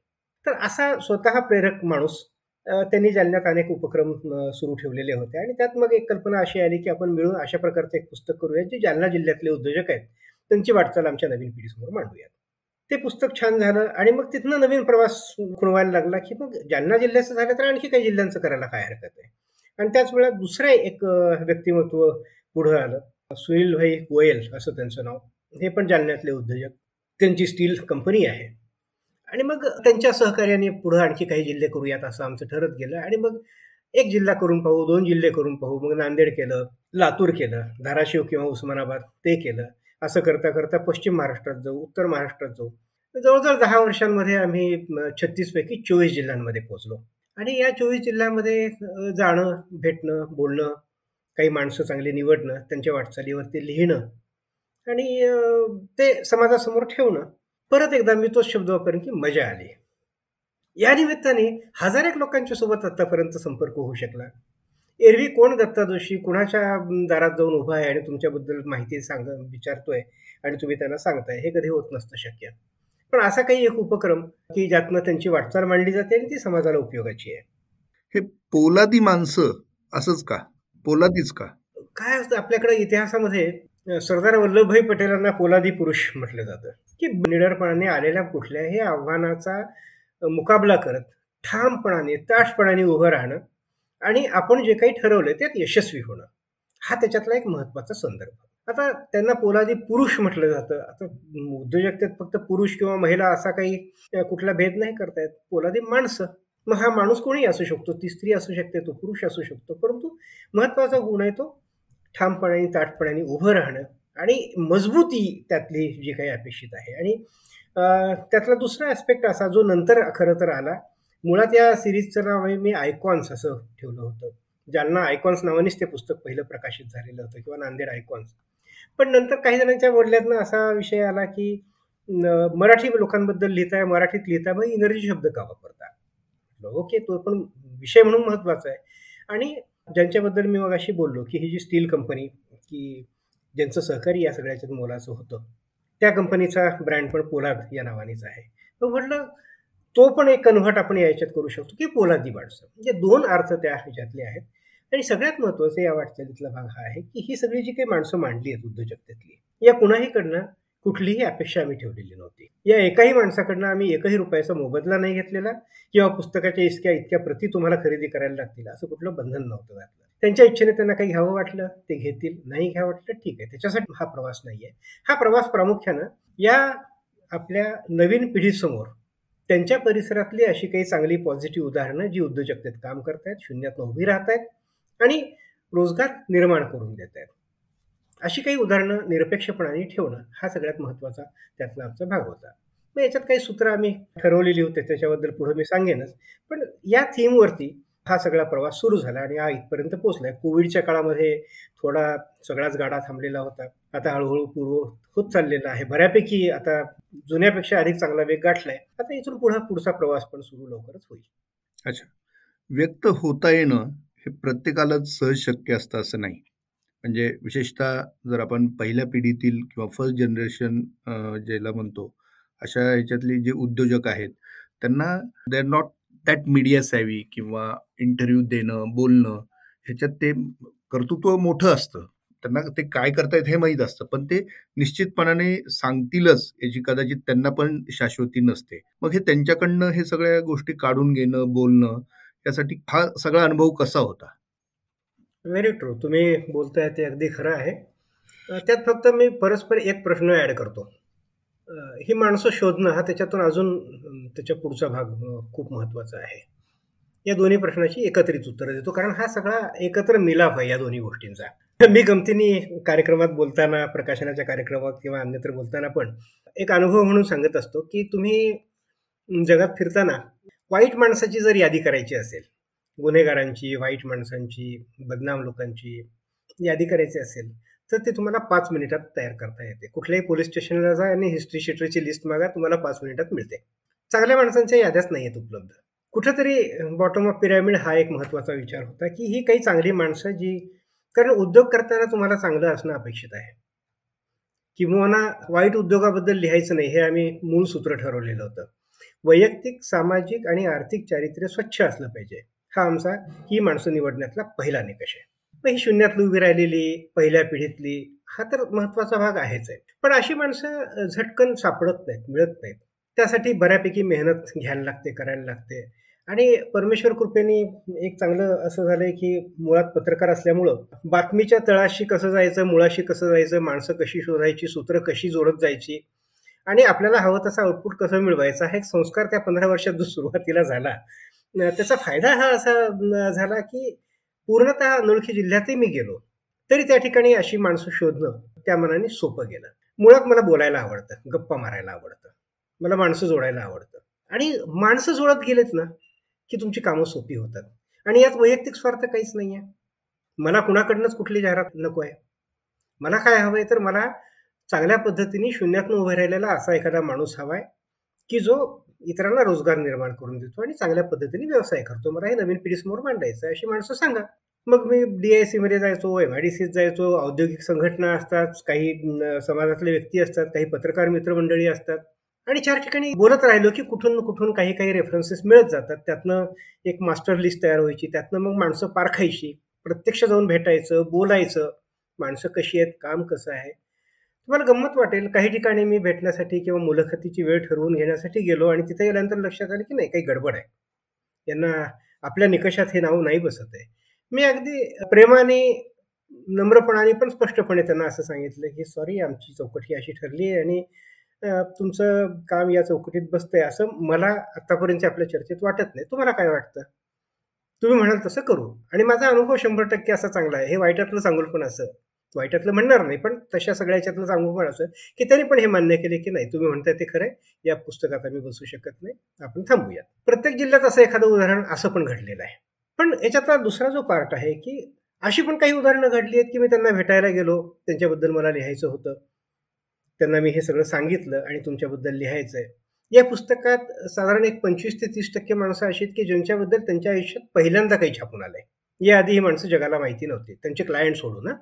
तर असा स्वतः प्रेरक माणूस त्यांनी जालन्यात अनेक उपक्रम सुरू ठेवलेले होते. आणि त्यात मग एक कल्पना अशी आली की आपण मिळून अशा प्रकारचं एक पुस्तक करूया जे जालना जिल्ह्यातले उद्योजक आहेत. त्यांची वाटचाल आमच्या नवीन पिढीसमोर मांडूयात. ते पुस्तक छान झालं आणि मग तिथनं नवीन प्रवास खुणवायला लागला की मग जालना जिल्ह्याचं झालं तर आणखी काही जिल्ह्यांचं करायला काय हरकत आहे? आणि त्याच वेळा दुसरं एक व्यक्तिमत्व पुढं आलं. सुनील भाई गोयल असं त्यांचं नाव. हे पण जालन्यातले उद्योजक. त्यांची स्टील कंपनी आहे. आणि मग त्यांच्या सहकार्याने पुढं आणखी काही जिल्हे करूयात असं आमचं ठरत गेलं. आणि मग एक जिल्हा करून पाहू दोन जिल्हे करून पाहू. मग नांदेड केलं लातूर केलं धाराशिव किंवा उस्मानाबाद ते केलं. असं करता करता पश्चिम महाराष्ट्रात जाऊ उत्तर महाराष्ट्रात जाऊ. जवळजवळ दहा वर्षांमध्ये आम्ही छत्तीसपैकी चोवीस जिल्ह्यांमध्ये पोहोचलो. आणि या चोवीस जिल्ह्यामध्ये जाणं भेटणं बोलणं काही माणसं चांगली निवडणं त्यांच्या वाटचालीवरती लिहिणं आणि ते समाजासमोर ठेवणं. परत एकदा मी तोच शब्द वापरेन की मजा आली. या निमित्ताने हजार एक लोकांच्या सोबत आतापर्यंत संपर्क होऊ शकला. एरवी कोण दत्ता जोशी कुणाच्या दारात जाऊन उभा आहे आणि तुमच्याबद्दल माहिती सांग विचारतोय आणि तुम्ही त्यांना सांगताय हे कधी होत नसतं शक्य. पण असा काही एक उपक्रम की ज्यातनं त्यांची वाटचाल मांडली जाते आणि ती समाजाला उपयोगाची आहे. हे पोलादी माणसं असंच का? पोलादीच का? काय असतं आपल्याकडे इतिहासामध्ये सरदार वल्लभभाई पटेलांना पोलादी पुरुष म्हटलं जातं. की निडरपणाने आलेल्या कुठल्याही आव्हानाचा मुकाबला करत ठामपणाने ताठपणाने उभं राहणं आणि आपण जे काही ठरवलं त्यात यशस्वी होणं हा त्याच्यातला एक महत्त्वाचा संदर्भ. आता त्यांना पोलादी पुरुष म्हटलं जातं. आता उद्योजकतेत फक्त पुरुष किंवा महिला असा काही कुठला भेद नाही करतायत पोलादी माणसं. मग हा माणूस कोणी असू शकतो. ती स्त्री असू शकते तो पुरुष असू शकतो. परंतु महत्त्वाचा गुण आहे तो ठामपणाने ताटपणाने उभं राहणं आणि मजबूती त्यातली जी काही अपेक्षित आहे. आणि त्यातला दुसरा ॲस्पेक्ट असा जो नंतर खरं तर आला मुळात या सिरीजचं नाव आहे मी आयकॉन्स असं ठेवलं होतं. ज्यांना आयकॉन्स नावानेच ते पुस्तक पहिलं प्रकाशित झालेलं होतं किंवा नांदेड आयकॉन्स पण नंतर काही जणांच्या बोलण्यातनं असा विषय आला की मराठी लोकांबद्दल लिहिताय मराठीत लिहिताय मग इंग्रजी शब्द का वापरता? ओके तो पण विषय म्हणून महत्त्वाचा आहे. आणि ज्यांच्याबद्दल मी मग अशी बोललो की ही जी स्टील कंपनी की ज्यांचं सहकारी या सगळ्याच्यात मोलाचं होतं त्या कंपनीचा ब्रँड पण पोलाद या नावानेच आहे. मग म्हटलं तो पण एक कन्व्हर्ट आपण याच्यात करू शकतो की पोलादी माणसं. म्हणजे दोन अर्थ त्या ह्याच्यातले आहेत. आणि सगळ्यात महत्त्वाचं या वाटचालीतला भाग हा आहे की ही सगळी जी काही माणसं मांडली आहेत उद्योजकतेतली या कुणाहीकडनं कुठलीही अपेक्षा आम्ही ठेवलेली नव्हती. या एकाही माणसाकडनं आम्ही एकही रुपयाचा मोबदला नाही घेतलेला किंवा पुस्तकाच्या इतक्या इतक्या प्रती तुम्हाला खरेदी करायला लागतील असं कुठलं बंधन नव्हतं घातलं त्यांच्या इच्छेने त्यांना काही घ्यावं वाटलं ते घेतील. नाही घ्यावं वाटलं ठीक आहे. त्याच्यासाठी हा प्रवास नाही आहे. हा प्रवास प्रामुख्यानं या आपल्या नवीन पिढीसमोर त्यांच्या परिसरातली अशी काही चांगली पॉझिटिव्ह उदाहरणं जी उद्योजकतेत काम करतायत शून्यात उभी राहत आहेत आणि रोजगार निर्माण करून देत आहेत. अशी काही उदाहरणं निरपेक्षपणाने ठेवणं हा सगळ्यात महत्त्वाचा त्यातला आमचा भाग होता. मग याच्यात काही सूत्र आम्ही ठरवलेली होते त्याच्याबद्दल पुढे मी सांगेनच. पण या थीमवरती हा सगळा प्रवास सुरू झाला आणि हा इथपर्यंत पोहोचलाय. कोविडच्या काळामध्ये थोडा सगळाच गाडा थांबलेला होता. आता हळूहळू पूर्व होत चाललेला आहे. बऱ्यापैकी आता जुन्यापेक्षा अधिक चांगला वेग गाठलाय. आता इथून पुढे पुढचा प्रवास पण सुरू लवकरच होईल. अच्छा. व्यक्त होता येणं हे प्रत्येकालाच सहज शक्य असतं असं नाही म्हणजे विशेषतः जर आपण पहिल्या पिढीतील किंवा फर्स्ट जनरेशन ज्याला म्हणतो अशा ह्याच्यातले जे उद्योजक आहेत त्यांना they are not that media savvy किंवा इंटरव्ह्यू देणं बोलणं ह्याच्यात ते कर्तृत्व मोठं असतं त्यांना ते काय करतायत हे माहीत असतं. पण ते निश्चितपणाने सांगतीलच याची कदाचित त्यांना पण शाश्वती नसते. मग हे त्यांच्याकडनं हे सगळ्या गोष्टी काढून घेणं, बोलणं यासाठी हा सगळा अनुभव कसा होता? Very true. तुम्ही बोलताय ते अगदी खरं आहे. त्यात फक्त मी परस्पर एक प्रश्न ॲड करतो. ही माणसं शोधणं हा त्याच्यातून अजून त्याच्या पुढचा भाग खूप महत्त्वाचा आहे. या दोन्ही प्रश्नाची एकत्रित उत्तरं देतो कारण हा सगळा एकत्र मिलाफ आहे या दोन्ही गोष्टींचा. [LAUGHS] मी गमतीने कार्यक्रमात बोलताना, प्रकाशनाच्या कार्यक्रमात किंवा अन्यत्र बोलताना पण एक अनुभव म्हणून सांगत असतो, की तुम्ही जगात फिरताना वाईट माणसाची जर यादी करायची असेल, गुन्हेगारांची, वाईट माणसांची, बदनाम लोकांची यादी करायची असेल, तर ते तुम्हाला पाच मिनिटात तयार करता येते. कुठल्याही पोलीस स्टेशनला जा आणि हिस्ट्री शीटरची लिस्ट मागा, तुम्हाला पाच मिनिटात मिळते. चांगल्या माणसांच्या याद्याच नाही आहेत उपलब्ध. कुठेतरी बॉटम ऑफ पिरॅमिड हा एक महत्त्वाचा विचार होता, की ही काही चांगली माणसं जी कारण उद्योग करताना तुम्हाला चांगलं असणं अपेक्षित आहे. किंवा वाईट उद्योगाबद्दल लिहायचं नाही हे आम्ही मूळ सूत्र ठरवलेलं होतं. वैयक्तिक, सामाजिक आणि आर्थिक चारित्र्य स्वच्छ असलं पाहिजे. हा आमचा ही माणसं निवडण्यातला पहिला निकष आहे. मग ही शून्यातली उभी राहिलेली, पहिल्या पिढीतली हा तर महत्त्वाचा भाग आहेच आहे. पण अशी माणसं झटकन सापडत नाहीत, मिळत नाहीत. त्यासाठी बऱ्यापैकी मेहनत घ्यायला लागते, करायला लागते आणि परमेश्वर कृपेने एक चांगलं असं झालंय, की मुळात पत्रकार असल्यामुळं बातमीच्या तळाशी कसं जायचं, मुळाशी कसं जायचं, माणसं कशी शोधायची, सूत्रं कशी जोडत जायची आणि आपल्याला हवं तसा आउटपुट कसं मिळवायचा हा एक संस्कार त्या 15 वर्षात जो सुरुवातीला झाला. त्याचा फायदा हा असा झाला, की पूर्णतः अनोळखी जिल्ह्यातही मी गेलो, तरी त्या ठिकाणी अशी माणसं शोधणं त्या मनाने सोपं गेलं. मुळात मला बोलायला आवडतं, गप्पा मारायला आवडतं. मला माणसं जोडायला आवडतं आणि माणसं जुळत गेलेत ना, की तुमची कामं सोपी होतात आणि यात वैयक्तिक स्वार्थ काहीच नाही आहे मला कुणाकडनंच कुठली जाहिरात नको आहे. मला काय हवं आहे तर मला चांगल्या पद्धतीने शून्यातनं उभा राहिलेला असा एखादा माणूस हवाय, की जो इतरांना रोजगार निर्माण करून देतो आणि चांगल्या पद्धतीने व्यवसाय करतो. मला हे नवीन पिढीसमोर मांडायचं आहे, अशी माणसं सांगा. मग मी डी-आय-सीमध्ये जायचो, एम-आय-डी-सीत जायचो, औद्योगिक संघटना असतात, काही समाजातले व्यक्ती असतात, काही पत्रकार मित्रमंडळी असतात आणि चार ठिकाणी बोलत राहिलो, की कुठून कुठून काही काही रेफरन्सेस मिळत जातात. त्यातनं एक मास्टर लिस्ट तयार व्हायची. त्यातनं मग माणसं पारखायची. प्रत्यक्ष जाऊन भेटायचं, बोलायचं. माणसं कशी आहेत, काम कसं आहे. तुम्हाला गंमत वाटेल, काही ठिकाणी मी भेटण्यासाठी किंवा मुलाखतीची वेळ ठरवून घेण्यासाठी गेलो आणि तिथे गेल्यानंतर लक्षात आलं, की नाही काही गडबड आहे. यांना आपल्या निकषात हे नाव नाही बसत आहे. मी अगदी प्रेमाने, नम्रपणाने पण स्पष्टपणे त्यांना असं सांगितलं, की "सॉरी आमची चौकटी अशी ठरली आहे आणि तुमचं काम या चौकटीत बसतंय असं मला आत्तापर्यंतच्या आपल्या चर्चेत वाटत नाही. तुम्हाला काय वाटतं? तुम्ही म्हणाल तसं करू." आणि माझा अनुभव 100% असा चांगला आहे. हे वाईटातलं चांगुलपण असं, वाईटातलं म्हणणार नाही, पण तशा सगळ्या सांगू पण असं, की त्यांनी पण हे मान्य केले, की नाही तुम्ही म्हणताय ते खरं या पुस्तकात आम्ही बसू शकत नाही. आपण थांबूया. प्रत्येक जिल्ह्यात असं एखादं उदाहरण असं पण घडलेलं आहे. पण याच्यातला दुसरा जो पार्ट आहे, की अशी पण काही उदाहरणं घडली आहेत, की मी त्यांना भेटायला गेलो, त्यांच्याबद्दल मला लिहायचं होतं. त्यांना मी हे सगळं सांगितलं आणि तुमच्याबद्दल लिहायचंय. या पुस्तकात साधारण एक 25 ते 30% माणसं अशी आहेत, की ज्यांच्याबद्दल त्यांच्या आयुष्यात पहिल्यांदा काही छापून आलंय. याआधी ही माणसं जगाला माहिती नव्हती. त्यांचे क्लायंट सोडून ना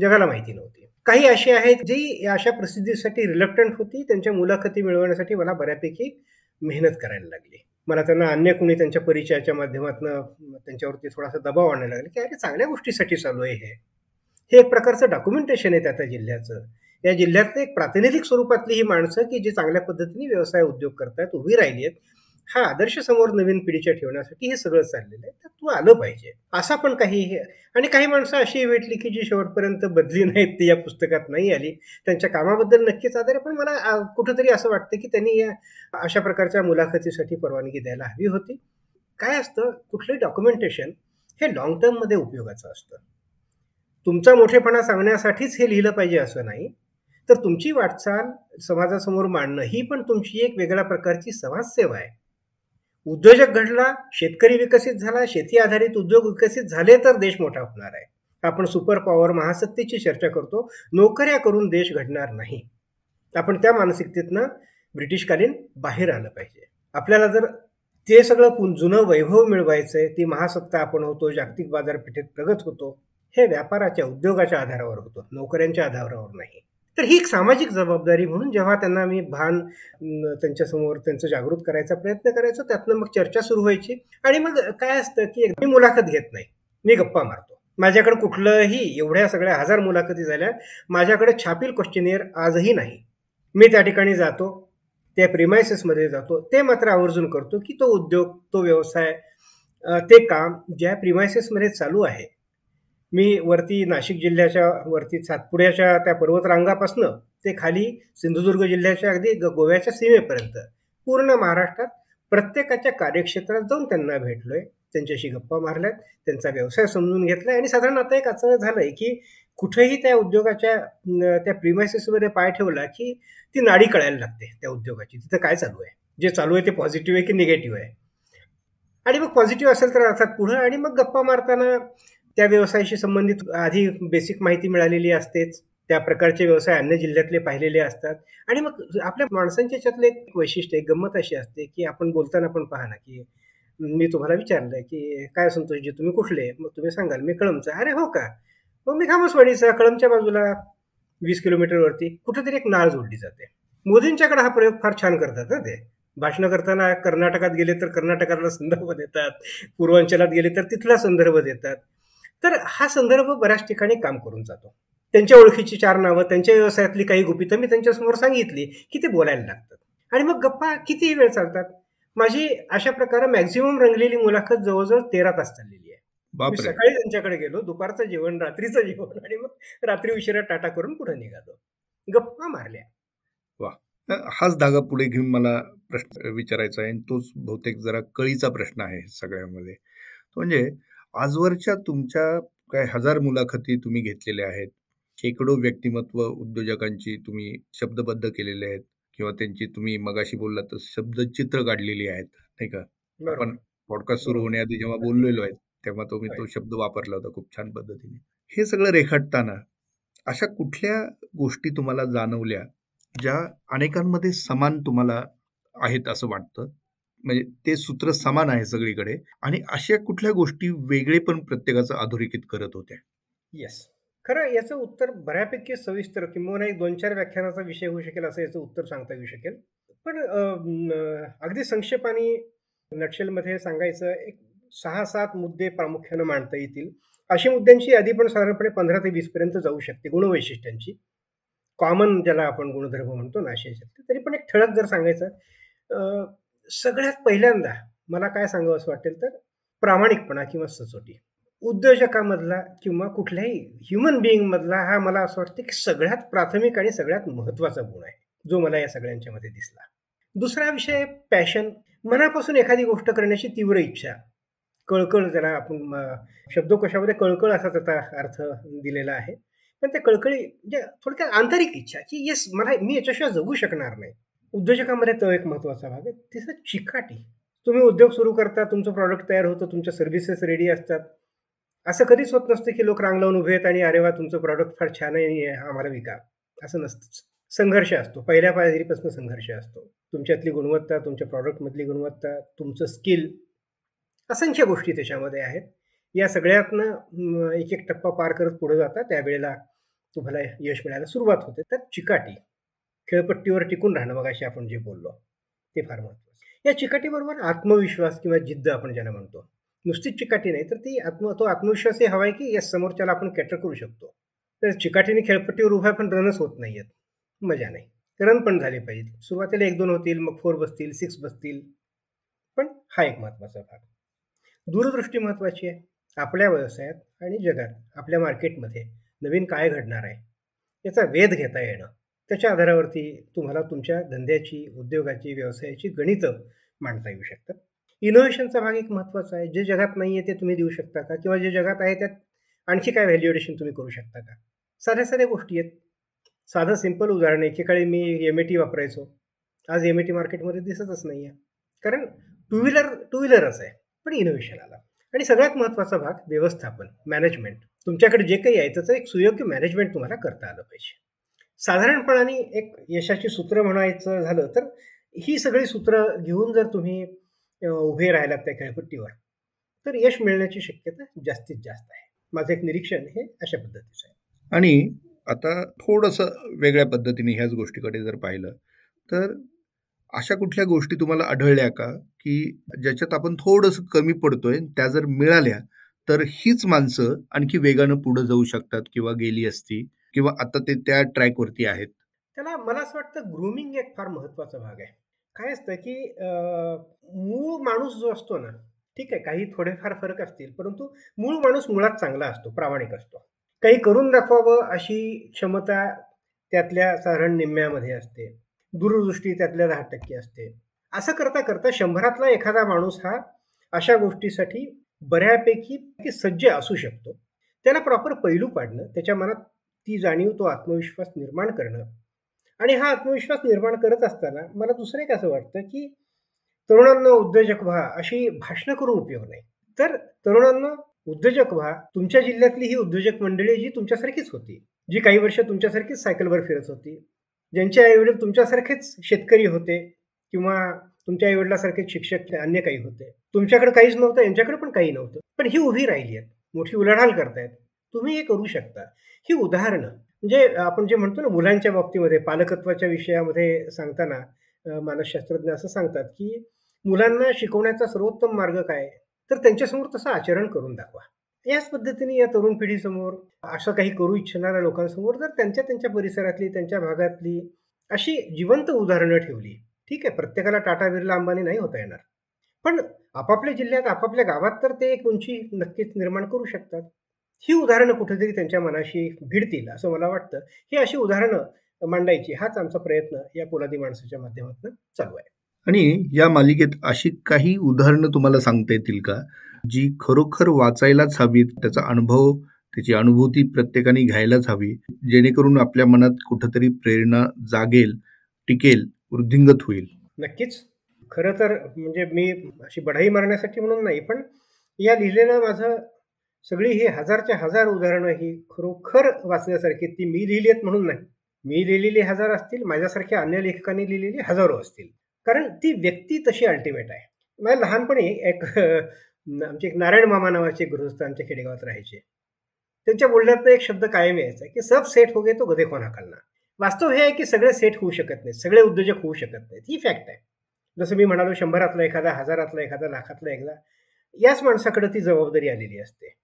जगाला माहिती नव्हती. काही अशी आहेत, जी अशा प्रसिद्धीसाठी रिलक्टंट होती. त्यांच्या मुलाखती मिळवण्यासाठी मला बऱ्यापैकी मेहनत करायला लागली. मला त्यांना अन्य कोणी त्यांच्या परिचयाच्या माध्यमातून त्यांच्यावरती थोडासा दबाव आणायला लागला, की अरे चांगल्या गोष्टीसाठी चालू आहे हे. हे एक प्रकारचं डॉक्युमेंटेशन आहे त्या त्या जिल्ह्याचं. या जिल्ह्यातलं एक प्रातिनिधिक स्वरूपातली ही माणसं, की जी चांगल्या पद्धतीने व्यवसाय उद्योग करतायत, उभी राहिली आहेत. हा आदर्श समोर नवीन पिढीच्या ठेवण्यासाठी हे सगळं चाललेलं आहे. तर तू आलं पाहिजे. असा पण काही हे आणि काही माणसं अशी भेटली, की जी शेवटपर्यंत बदली नाहीत, ती या पुस्तकात नाही आली. त्यांच्या कामाबद्दल नक्कीच आदर आहे, पण मला कुठंतरी असं वाटतं, की त्यांनी या अशा प्रकारच्या मुलाखतीसाठी परवानगी द्यायला हवी होती. काय असतं, कुठलंही डॉक्युमेंटेशन हे लाँग टर्ममध्ये उपयोगाचं असतं. तुमचा मोठेपणा सांगण्यासाठीच हे लिहिलं पाहिजे असं नाही. तर तुमची वाटचाल समाजासमोर मांडणं ही पण तुमची एक वेगळ्या प्रकारची समाजसेवा आहे. उद्योजक घडला, शेतकरी विकसित झाला, शेती आधारित उद्योग विकसित झाले तर देश मोठा होणार आहे. आपण सुपर पॉवर महासत्तेची चर्चा करतो. नोकऱ्या करून देश घडणार नाही. आपण त्या मानसिकतेतनं ब्रिटिशकालीन बाहेर आलं पाहिजे. आपल्याला जर ते सगळं पुन जुनं वैभव मिळवायचं आहे ती महासत्ता आपण होतो, जागतिक बाजारपेठेत प्रगत होतो, हे व्यापाराच्या, उद्योगाच्या आधारावर होतं, नोकऱ्यांच्या आधारावर नाही. तर ही एक सामाजिक जबाबदारी म्हणून जेव्हा त्यांना मी भान त्यांच्यासमोर त्यांचं जागृत करायचा प्रयत्न करायचो, त्यातनं मग चर्चा सुरू व्हायची आणि मग काय असतं, की मी मुलाखत घेत नाही. मी गप्पा मारतो. माझ्याकडे कुठलंही एवढ्या सगळ्या हजार मुलाखती झाल्या माझ्याकडे छापील क्वेश्चनियर आजही नाही मी त्या ठिकाणी जातो त्या प्रिमायसेसमध्ये जातो ते मात्र आवर्जून करतो की तो उद्योग तो व्यवसाय ते काम ज्या प्रिमायसेसमध्ये चालू आहे मी वरती नाशिक जिल्ह्याच्या वरती सातपुड्याच्या त्या पर्वतरांगापासनं ते खाली सिंधुदुर्ग जिल्ह्याच्या अगदी गोव्याच्या सीमेपर्यंत पूर्ण महाराष्ट्रात प्रत्येकाच्या कार्यक्षेत्रात जाऊन त्यांना भेटलोय. त्यांच्याशी गप्पा मारल्यात त्यांचा व्यवसाय समजून घेतलाय आणि साधारण आता एक असं झालंय की कुठेही त्या उद्योगाच्या त्या प्रिमायसेसमध्ये पाय ठेवला की ती नाडी कळायला लागते त्या उद्योगाची. तिथं काय चालू आहे? जे चालू आहे ते पॉझिटिव्ह आहे की निगेटिव्ह आहे? आणि मग पॉझिटिव्ह असेल तर अर्थात पुढं आणि मग गप्पा मारताना त्या व्यवसायाशी संबंधित आधी बेसिक माहिती मिळालेली असतेच. त्या प्रकारचे व्यवसाय अन्य जिल्ह्यातले पाहिलेले असतात. आणि मग आपल्या माणसांच्या याच्यातलं एक वैशिष्ट्य एक गंमत अशी असते की आपण बोलताना पण पहा ना की मी तुम्हाला विचारलं की काय संतोषजी तुम्ही कुठले? मग तुम्ही सांगाल मी कळमचा. अरे हो का? मग मी खामसवाडीचा कळमच्या बाजूला वीस किलोमीटरवरती कुठेतरी एक नाळ जोडली जाते. मोदींच्याकडे हा प्रयोग फार छान करतात ना ते. भाषणं करताना कर्नाटकात गेले तर कर्नाटकाला संदर्भ देतात. पूर्वांचलात गेले तर तिथला संदर्भ देतात. तर हा संदर्भ बऱ्याच ठिकाणी काम करून जातो. त्यांच्या ओळखीची चार नावं त्यांच्या व्यवसायातली काही गुपितं मी त्यांच्यासमोर सांगितली की ते बोलायला लागतात. आणि मग गप्पा किती वेळ चालतात? माझी अशा प्रकारे मॅक्झिमम रंगलेली मुलाखत जवळजवळ तेरा तास चाललेली आहे. सकाळी त्यांच्याकडे गेलो दुपारचं जेवण रात्रीचं जेवण आणि मग रात्री उशिरा टाटा करून पुढे निघालो. गप्पा मारल्या. वा! हाच धागा पुढे घेऊन मला प्रश्न विचारायचा आहे तोच बहुतेक जरा कळीचा प्रश्न आहे सगळ्यामध्ये. म्हणजे आजवरच्या तुमच्या काय हजार मुलाखती तुम्ही घेतलेल्या आहेत? शेकडो व्यक्तिमत्व उद्योजकांची तुम्ही शब्दबद्ध केलेले आहेत किंवा त्यांची तुम्ही मगाशी बोललात तर शब्दचित्र काढलेली आहेत नाही का? आपण पॉडकास्ट सुरू होण्याआधी जेव्हा बोललेलो आहे तेव्हा तुम्ही तो शब्द वापरला होता खूप छान पद्धतीने. हे सगळं रेखाटताना अशा कुठल्या गोष्टी तुम्हाला जाणवल्या ज्या अनेकांमध्ये समान तुम्हाला आहेत असं वाटतं? म्हणजे ते सूत्र समान आहे सगळीकडे. आणि अशा कुठल्या गोष्टी वेगळे पण प्रत्येकाचं अधोरेखित करत होत्या. येस खरं याचं उत्तर बऱ्यापैकी सविस्तर किंवा एक दोन चार व्याख्यानाचा विषय होऊ शकेल असं याचं उत्तर सांगता येऊ शकेल. पण अगदी संक्षेपाने नक्षलमध्ये सांगायचं एक सहा सात मुद्दे प्रामुख्यानं मांडता येतील. अशी मुद्द्यांची यादी पण साधारणपणे पंधरा ते वीसपर्यंत जाऊ शकते गुणवैशिष्ट्यांची. कॉमन ज्याला आपण गुणधर्म म्हणतो ना अशा तरी पण एक ठळक जर सांगायचं सगळ्यात पहिल्यांदा मला काय सांगावं असं वाटेल तर प्रामाणिकपणा किंवा सचोटी. उद्योजकामधला किंवा कुठल्याही ह्युमन बिईंगमधला हा मला असं वाटतं की सगळ्यात प्राथमिक आणि सगळ्यात महत्त्वाचा गुण आहे जो मला या सगळ्यांच्या मध्ये दिसला. दुसरा विषय पॅशन मनापासून एखादी गोष्ट करण्याची तीव्र इच्छा. कळकळ जरा आपण शब्दकोशामध्ये कळकळ असा त्याचा अर्थ दिलेला आहे. पण त्या कळकळी म्हणजे थोडक्यात आंतरिक इच्छा की येस मला मी याच्याशिवाय जगू शकणार नाही. उद्योजकामध्ये तो एक महत्त्वाचा भाग आहे. तिसरं चिकाटी. तुम्ही उद्योग सुरू करता तुमचं प्रॉडक्ट तयार होतं तुमच्या सर्व्हिसेस रेडी असतात. असं कधीच होत नसतं की लोक रांग लावून उभे आहेत आणि अरे वा तुमचं प्रॉडक्ट फार छान आहे आम्हाला विका. असं नसतंच. संघर्ष असतो. पहिल्या पायरीपासून संघर्ष असतो. तुमच्यातली गुणवत्ता तुमच्या प्रॉडक्टमधली गुणवत्ता तुमचं स्किल असंख्य गोष्टी त्याच्यामध्ये आहेत. या सगळ्यातनं एक एक टप्पा पार करत पुढे जाता. त्यावेळेला तुम्हाला यश मिळायला सुरुवात होते. तर चिकाटी. खेळपट्टीवर टिकून राहणं मग अशी आपण जे बोललो ते फार महत्त्वाचं. या चिकाटीबरोबर आत्मविश्वास किंवा जिद्द आपण ज्याला म्हणतो नुसतीच चिकाटी नाही तर ती आत्म तो आत्मविश्वासही हवा आहे की या समोरच्याला आपण कॅटर करू शकतो. तर चिकाटीने खेळपट्टीवर उभा पण रनच होत नाही आहेत मजा नाही. रन पण झाले पाहिजेत. सुरुवातीला एक दोन होतील मग फोर बसतील सिक्स बसतील पण हा एक महत्त्वाचा भाग. दूरदृष्टी महत्त्वाची आहे. आपल्या व्यवसायात आणि जगात आपल्या मार्केटमध्ये नवीन काय घडणार आहे याचा वेध घेता येणं त्याच्या आधारावरती तुम्हाला तुमच्या धंद्याची उद्योगाची व्यवसायाची गणितं मांडता येऊ शकतात. इनोव्हेशनचा भाग एक महत्त्वाचा आहे. जे जगात नाही आहे ते तुम्ही देऊ शकता का? किंवा जे जगात आहे त्यात आणखी काय व्हॅल्युएडेशन तुम्ही करू शकता का? साध्या साध्या गोष्टी आहेत. साधं सिंपल उदाहरण एकेकाळी मी एम ए टी वापरायचो. आज एम ए टी मार्केटमध्ये दिसतच नाही आहे कारण टू व्हीलर टू व्हीलरच आहे. पण इनोव्हेशन आला. आणि सगळ्यात महत्त्वाचा भाग व्यवस्थापन मॅनेजमेंट तुमच्याकडे जे काही आहे त्याचं एक सुयोग्य मॅनेजमेंट तुम्हाला करता आलं पाहिजे. साधारणपणाने एक यशाची सूत्र म्हणायचं झालं तर ही सगळी सूत्र घेऊन जर तुम्ही उभे राहिलात त्या खेळपट्टीवर तर यश मिळण्याची शक्यता जास्तीत जास्त आहे. माझं एक निरीक्षण हे अशा पद्धतीचं आहे. आणि आता थोडंसं वेगळ्या पद्धतीने ह्याच गोष्टीकडे जर पाहिलं तर अशा कुठल्या गोष्टी तुम्हाला आढळल्या का? की ज्याच्यात आपण थोडंसं कमी पडतोय त्या जर मिळाल्या तर हीच माणसं आणखी वेगानं पुढे जाऊ शकतात किंवा गेली असती? किंवा आता ते त्या ट्रॅकवरती आहेत? त्याला मला असं वाटतं ग्रूमिंग एक फार महत्त्वाचा भाग आहे. काय असतं की मूळ माणूस जो असतो ना ठीक आहे काही थोडेफार फरक असतील परंतु मूळ माणूस मुळात चांगला असतो प्रामाणिक असतो. काही करून दाखवावं अशी क्षमता त्यातल्या साधारण निम्म्यामध्ये असते. दूरदृष्टी त्यातल्या दहा टक्के असते. असं करता करता शंभरातला एखादा माणूस हा अशा गोष्टीसाठी बऱ्यापैकी सज्ज असू शकतो. त्याला प्रॉपर पैलू पाडणं त्याच्या मनात ती जाणीव तो आत्मविश्वास निर्माण करणं. आणि हा आत्मविश्वास निर्माण करत असताना मला दुसरं एक असं वाटतं की तरुणांना उद्योजक व्हा अशी भाषणं करून उपयोग नाही. तर तरुणांना उद्योजक व्हा तुमच्या जिल्ह्यातली ही उद्योजक मंडळी जी तुमच्यासारखीच होती जी काही वर्ष तुमच्यासारखीच सायकलवर फिरत होती ज्यांचे आईवडील तुमच्यासारखेच शेतकरी होते किंवा तुमच्या आईवडिलासारखेच शिक्षक अन्य काही होते. तुमच्याकडे काहीच नव्हतं यांच्याकडे पण काही नव्हतं. पण ही उभी राहिली आहेत मोठी उलाढाल करतायत. तुम्ही हे करू शकता. ही उदाहरणं म्हणजे आपण जे म्हणतो ना मुलांच्या बाबतीमध्ये पालकत्वाच्या विषयामध्ये सांगताना मानसशास्त्रज्ञ असं सांगतात की मुलांना शिकवण्याचा सर्वोत्तम मार्ग काय? तर त्यांच्यासमोर तसं आचरण करून दाखवा. याच पद्धतीने या तरुण पिढीसमोर असं काही करू इच्छिणाऱ्या लोकांसमोर जर त्यांच्या त्यांच्या परिसरातली त्यांच्या भागातली अशी जिवंत उदाहरणं ठेवली ठीक आहे प्रत्येकाला टाटा बिर्ला अंबानी नाही होता येणार. पण आपापल्या जिल्ह्यात आपापल्या गावात तर ते एक उंची नक्कीच निर्माण करू शकतात. ही उदाहरणं कुठेतरी त्यांच्या मनाशी भिडतील असं मला वाटतं. ही अशी उदाहरणं मांडायची हाच आमचा प्रयत्न या पोलादी माणसाच्या माध्यमातून चालू आहे. आणि या मालिकेत अशी काही उदाहरणं तुम्हाला सांगता येतील का? जी खरोखर वाचायलाच हवीत त्याचा अनुभव त्याची अनुभूती प्रत्येकाने घ्यायलाच हवी जेणेकरून आपल्या मनात कुठंतरी प्रेरणा जागेल टिकेल वृद्धिंगत होईल. नक्कीच. खरं तर म्हणजे मी अशी बढाई मारण्यासाठी म्हणून नाही पण या लिहिलेलं माझं सगळी ही हजारच्या हजार उदाहरणं ही खरोखर वाचण्यासारखी ती मी लिहिली आहेत म्हणून नाही. मी लिहिलेली हजार असतील माझ्यासारख्या अन्य लेखकांनी लिहिलेली हजारो असतील. कारण ती व्यक्ती तशी अल्टिमेट आहे. मला लहानपणी एक आमचे एक नारायण मामा नावाचे गृहस्थ आमच्या खेडेगावात राहायचे. त्यांच्या बोलण्यात एक शब्द कायम यायचा की सब सेट हो गए तो गधे कोणा खालना. वास्तव हे आहे की सगळे सेट होऊ शकत नाहीत सगळे उद्योजक होऊ शकत नाहीत. ही फॅक्ट आहे. जसं मी म्हणालो शंभरातला एखादा हजारातला एखादा लाखातला एखादा याच माणसाकडे ती जबाबदारी आलेली असते.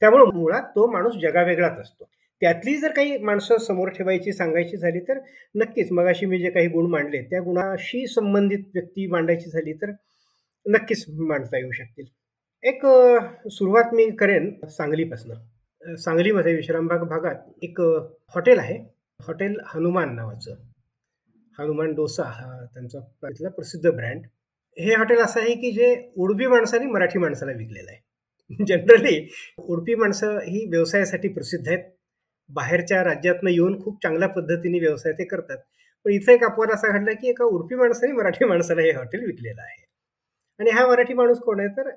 त्यामुळे मुळात तो माणूस जगावेगळाच असतो. त्यातली जर काही माणसं समोर ठेवायची सांगायची झाली तर नक्कीच मगाशी मी जे काही गुण मांडले त्या गुणाशी संबंधित व्यक्ती मांडायची झाली तर नक्कीच मांडता येऊ शकतील. एक सुरुवात मी करेन सांगलीपासनं. सांगलीमध्ये विश्रामबाग भागात एक हॉटेल आहे. हॉटेल हनुमान नावाचं. हनुमान डोसा हा त्यांचा तिथला प्रसिद्ध ब्रँड. हे हॉटेल असं आहे की जे उडबी माणसाने मराठी माणसाला विकलेलं आहे. जनरली उडपी माणसं ही व्यवसायासाठी प्रसिद्ध आहेत. बाहेरच्या राज्यातनं येऊन खूप चांगल्या पद्धतीने व्यवसाय ते करतात. पण इथं एक अपवाद असा घडला की एका उडपी माणसाने मराठी माणसाला हे हॉटेल विकलेलं आहे. आणि हा मराठी माणूस कोण आहे? तर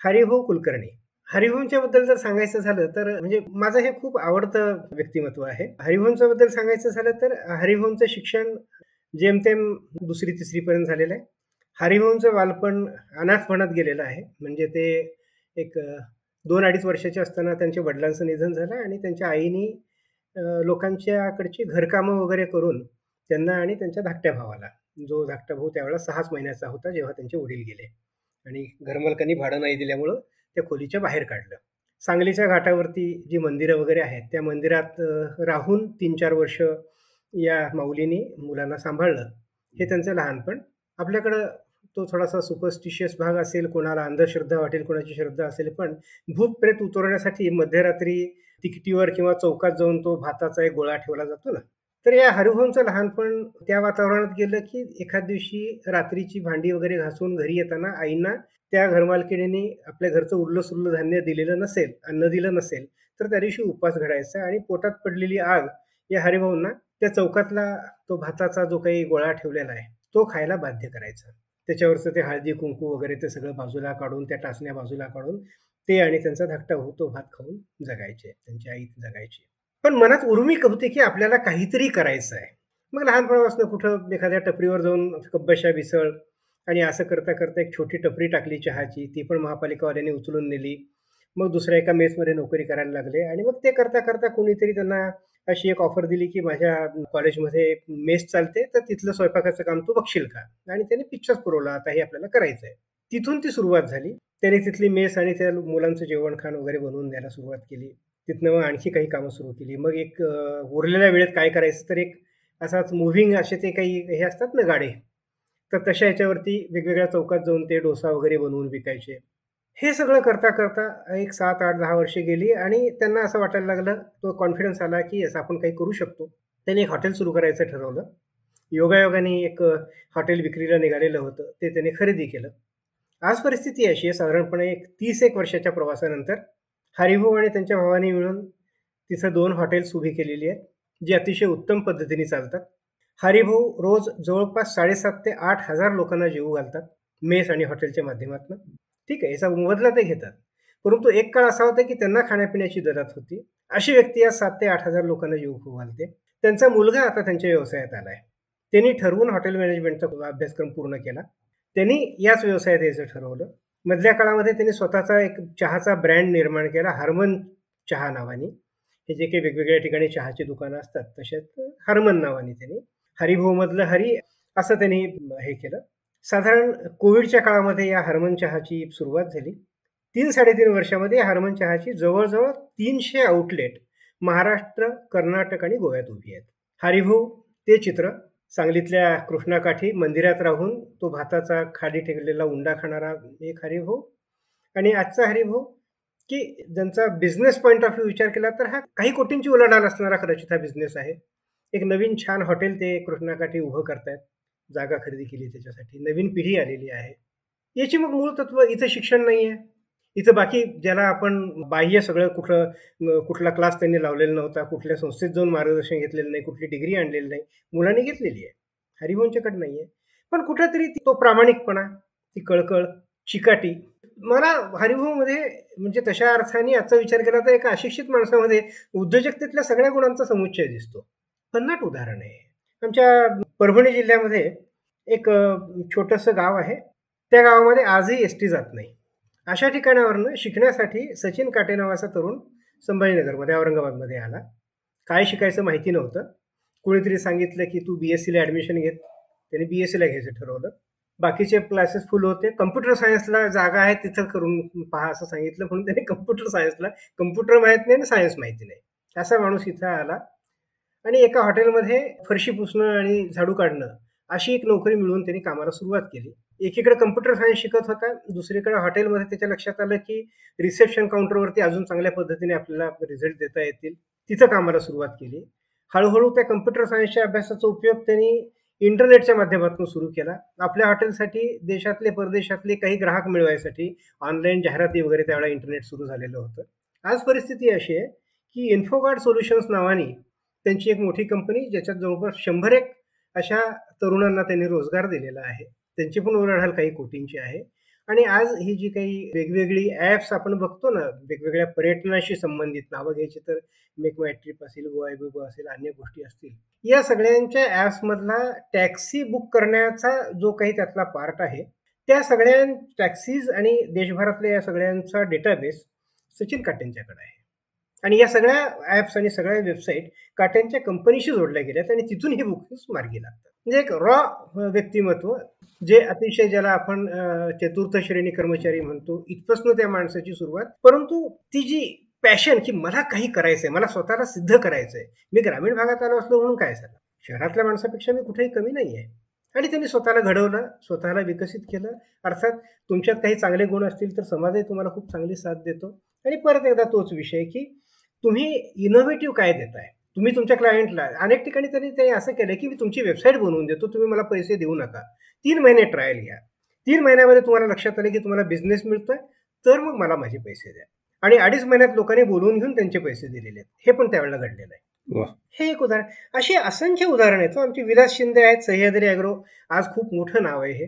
हरिभाऊ कुलकर्णी. हरिभाऊंच्या बद्दल जर सांगायचं झालं तर म्हणजे माझं हे खूप आवडतं व्यक्तिमत्व आहे. हरिभाऊंच्या बद्दल सांगायचं झालं तर हरिभाऊंचं शिक्षण जेमतेम दुसरी तिसरीपर्यंत झालेलं आहे. हरिभाऊंचं बालपण अनाथपणात गेलेलं आहे. म्हणजे ते एक दोन अडीच वर्षाचे असताना त्यांच्या वडिलांचं निधन झालं आणि त्यांच्या आईनी लोकांच्याकडची घरकामं वगैरे करून त्यांना आणि त्यांच्या धाकट्या भावाला जो धाकटा भाऊ त्यावेळेला सहाच महिन्याचा होता जेव्हा त्यांचे वडील गेले. आणि घरमालकांनी भाडं नाही दिल्यामुळं त्या खोलीच्या बाहेर काढलं. सांगलीच्या घाटावरती जी मंदिरं वगैरे आहेत त्या मंदिरात राहून तीन चार वर्ष या माऊलीनी मुलांना सांभाळलं. हे त्यांचं लहानपण. आपल्याकडं तो थोडासा सुपरस्टिशियस भाग असेल कोणाला अंधश्रद्धा वाटेल कोणाची श्रद्धा असेल पण भूत प्रेत उतरवण्यासाठी मध्यरात्री तिकिटीवर किंवा चौकात जाऊन तो भाताचा एक गोळा ठेवला जातो ना. तर या हरिभाऊंचं लहानपण त्या वातावरणात गेलं की एखाद दिवशी रात्रीची भांडी वगैरे घासून घरी येताना आईंना त्या घरमालकिणीने आपल्या घरचं उरलं सुरलं धान्य दिलेलं नसेल अन्न दिलं नसेल तर त्या दिवशी उपास घडायचा आणि पोटात पडलेली आग या हरिभाऊंना त्या चौकातला तो भाताचा जो काही गोळा ठेवलेला आहे तो खायला बाध्य करायचा. त्याच्यावरचं ते हळदी कुंकू वगैरे ते सगळं बाजूला काढून त्या टाचण्या बाजूला काढून ते आणि त्यांचा धाकटा होतो भात खाऊन जगायचे त्यांची आई जगायची. पण मनात उर्मी कवते की आपल्याला काहीतरी करायचं आहे. मग लहानपणापासून कुठं एखाद्या टपरीवर जाऊन कब्बशा विसळ आणि असं करता करता एक छोटी टपरी टाकली चहाची ती पण महापालिकावाल्याने उचलून नेली. मग दुसऱ्या एका मेसमध्ये नोकरी करायला लागले. आणि मग ते करता करता कोणीतरी त्यांना अशी एक ऑफर दिली की माझ्या कॉलेजमध्ये मेस चालते तर तिथलं स्वयंपाकाचं काम तू बघशील का? आणि त्याने पिक्चर्स पुरवला आता हे आपल्याला करायचं आहे तिथून ती सुरुवात झाली. त्याने तिथली मेस आणि त्या मुलांचं जेवण खाण वगैरे बनवून द्यायला सुरुवात केली. तिथनं मग आणखी काही कामं सुरू केली. मग एक उरलेल्या वेळेत काय करायचं तर एक असाच मुव्हिंग असे ते काही हे असतात ना गाडे. तर तशा याच्यावरती वेगवेगळ्या चौकात जाऊन ते डोसा वगैरे बनवून विकायचे. हे सगळं करता करता एक सात आठ दहा वर्षे गेली आणि त्यांना असं वाटायला लागलं तो कॉन्फिडन्स आला की असं आपण काही करू शकतो. त्यांनी एक हॉटेल सुरू करायचं ठरवलं. योगायोगाने एक हॉटेल विक्रीला निघालेलं होतं. ते त्यांनी खरेदी केलं. आज परिस्थिती अशी आहे साधारणपणे एक तीस एक वर्षाच्या प्रवासानंतर हरिभाऊ आणि त्यांच्या भावाने मिळून तिथं दोन हॉटेल्स उभी केलेली आहेत जी अतिशय उत्तम पद्धतीने चालतात. हरिभाऊ रोज जवळपास साडेसात ते आठ हजार लोकांना जेवू घालतात मेस आणि हॉटेलच्या माध्यमातून. ठीक आहे याचा मोबदला ते घेतात. परंतु एक काळ असा होता की त्यांना खाण्यापिण्याची दरात होती. अशी व्यक्ती आज सात ते आठ हजार लोकांना जीव घालते. त्यांचा मुलगा आता त्यांच्या व्यवसायात आला आहे त्यांनी ठरवून हॉटेल मॅनेजमेंटचा अभ्यासक्रम पूर्ण केला. त्यांनी याच व्यवसायात यायचं ठरवलं. मधल्या काळामध्ये त्यांनी स्वतःचा एक चहाचा ब्रँड निर्माण केला हार्मन चहा नावाने. हे जे काही वेगवेगळ्या ठिकाणी चहाची दुकानं असतात तसेच हरमन नावाने त्यांनी हरिभाऊमधलं हरी असं त्यांनी हे केलं. साधारण कोविडच्या काळामध्ये या हरमन चहाची सुरुवात झाली. तीन साडेतीन वर्षामध्ये हरमन चहाची जवळजवळ तीनशे आउटलेट महाराष्ट्र कर्नाटक आणि गोव्यात उभी आहेत. हरिभाऊ ते चित्र सांगलीतल्या कृष्णाकाठी मंदिरात राहून तो भाताचा खाली ठेवलेला उंडा खाणारा एक हरिभाऊ आणि आजचा हरिभाऊ की ज्यांचा बिझनेस पॉईंट ऑफ व्ह्यू विचार केला तर हा काही कोटींची उलाढाल असणारा कदाचित हा बिझनेस आहे. एक नवीन छान हॉटेल ते कृष्णाकाठी उभं करतायत. जागा खरेदी केली त्याच्यासाठी. नवीन पिढी आलेली आहे. याची मग मूळ तत्व इथं शिक्षण नाही आहे. इथं बाकी ज्याला आपण बाह्य सगळं कुठलं कुठला क्लास त्यांनी लावलेला नव्हता कुठल्या संस्थेत जाऊन मार्गदर्शन घेतलेलं नाही कुठली डिग्री आणलेली नाही मुलांनी घेतलेली आहे. हरिवंशकडे नाही आहे. पण कुठेतरी तो प्रामाणिकपणा ती कळकळ चिकाटी. मला हरिभाऊमध्ये म्हणजे तशा अर्थाने आजचा विचार केला तर एका अशिक्षित माणसामध्ये उद्योजकतेतल्या सगळ्या गुणांचा समुच्चय दिसतो. पन्नाट उदाहरण आहे. आमच्या परभणी जिल्ह्यामध्ये एक छोटंसं गाव आहे. त्या गावामध्ये आजही एस टी जात नाही. अशा ठिकाणावरनं शिकण्यासाठी सचिन काटे नावाचा तरुण संभाजीनगरमध्ये औरंगाबादमध्ये आला. काय शिकायचं माहिती नव्हतं. कुणीतरी सांगितलं की तू बी एस सीला ॲडमिशन घेत. त्याने बी एस सीला घ्यायचं ठरवलं. बाकीचे क्लासेस फुल होते. कम्प्युटर सायन्सला जागा आहे तिथं करून पहा असं सांगितलं. म्हणून त्याने कम्प्युटर सायन्सला कम्प्युटर माहीत नाही आणि सायन्स माहिती नाही. असा माणूस इथं आला. आणि एका हॉटेलमध्ये फरशी पुसणं आणि झाडू काढणं अशी एक नोकरी मिळवून त्यांनी कामाला सुरुवात केली. एकीकडे कम्प्युटर सायन्स शिकत होता दुसरीकडे हॉटेलमध्ये त्याच्या लक्षात आलं की रिसेप्शन काउंटरवरती अजून चांगल्या पद्धतीने आपल्याला रिझल्ट देता येतील तिथं कामाला सुरुवात केली. हळूहळू त्या कम्प्युटर सायन्सच्या अभ्यासाचा उपयोग त्यांनी इंटरनेटच्या माध्यमातून सुरू केला. आपल्या हॉटेलसाठी देशातले परदेशातले काही ग्राहक मिळवायसाठी ऑनलाईन जाहिराती वगैरे त्यावेळेला इंटरनेट सुरू झालेलं होतं. आज परिस्थिती अशी आहे की इन्फोगार्ड सोल्युशन्स नावाने त्यांची एक मोठी कंपनी ज्याच्यात जवळपास शंभर एक अशा तरुणांना त्यांनी रोजगार दिलेला आहे. त्यांची पण उलाढाल काही कोटींची आहे. आणि आज ही जी काही वेगवेगळी ॲप्स आपण बघतो ना वेगवेगळ्या पर्यटनाशी संबंधित नावं घ्यायची तर मेक माय ट्रिप असेल गोवा बिबो असेल अन्य गोष्टी असतील. या सगळ्यांच्या ॲप्समधला टॅक्सी बुक करण्याचा जो काही त्यातला पार्ट आहे त्या सगळ्या टॅक्सीज आणि देशभरातल्या या सगळ्यांचा डेटाबेस सचिन काटेंच्याकडे आहे. आणि या सगळ्या ॲप्स आणि सगळ्या वेबसाईट काट्यांच्या कंपनीशी जोडल्या गेल्यात आणि तिथून हे बुकिंग्स मार्गी लागतात. म्हणजे एक रॉ व्यक्तिमत्व जे अतिशय ज्याला आपण चतुर्थ श्रेणी कर्मचारी म्हणतो इथपासून त्या माणसाची सुरुवात. परंतु ती जी पॅशन की मला काही करायचंय मला स्वतःला सिद्ध करायचंय. मी ग्रामीण भागात आलो असलो म्हणून काय झालं? शहरातल्या माणसापेक्षा मी कुठेही कमी नाही आहे आणि त्यांनी स्वतःला घडवलं स्वतःला विकसित केलं. अर्थात तुमच्यात काही चांगले गुण असतील तर समाजही तुम्हाला खूप चांगली साथ देतो. आणि परत एकदा तोच विषय की तुम्ही इनोव्हेटिव्ह काय देताय? तुम्ही तुमच्या क्लायंटला अनेक ठिकाणी त्यांनी ते असं केलं की मी तुमची वेबसाईट बनवून देतो तुम्ही मला पैसे देऊ नका. तीन महिने ट्रायल घ्या तीन महिन्यामध्ये तुम्हाला लक्षात आलं की तुम्हाला बिझनेस मिळतोय तर मग मला माझे पैसे द्या. आणि अडीच महिन्यात लोकांनी बोलवून घेऊन त्यांचे पैसे दिलेले आहेत. हे पण त्यावेळेला घडलेलं आहे. हे एक उदाहरण अशी असंख्य उदाहरण आहेत. आमची विलास शिंदे आहेत सह्याद्री अॅग्रो आज खूप मोठं नाव आहे हे.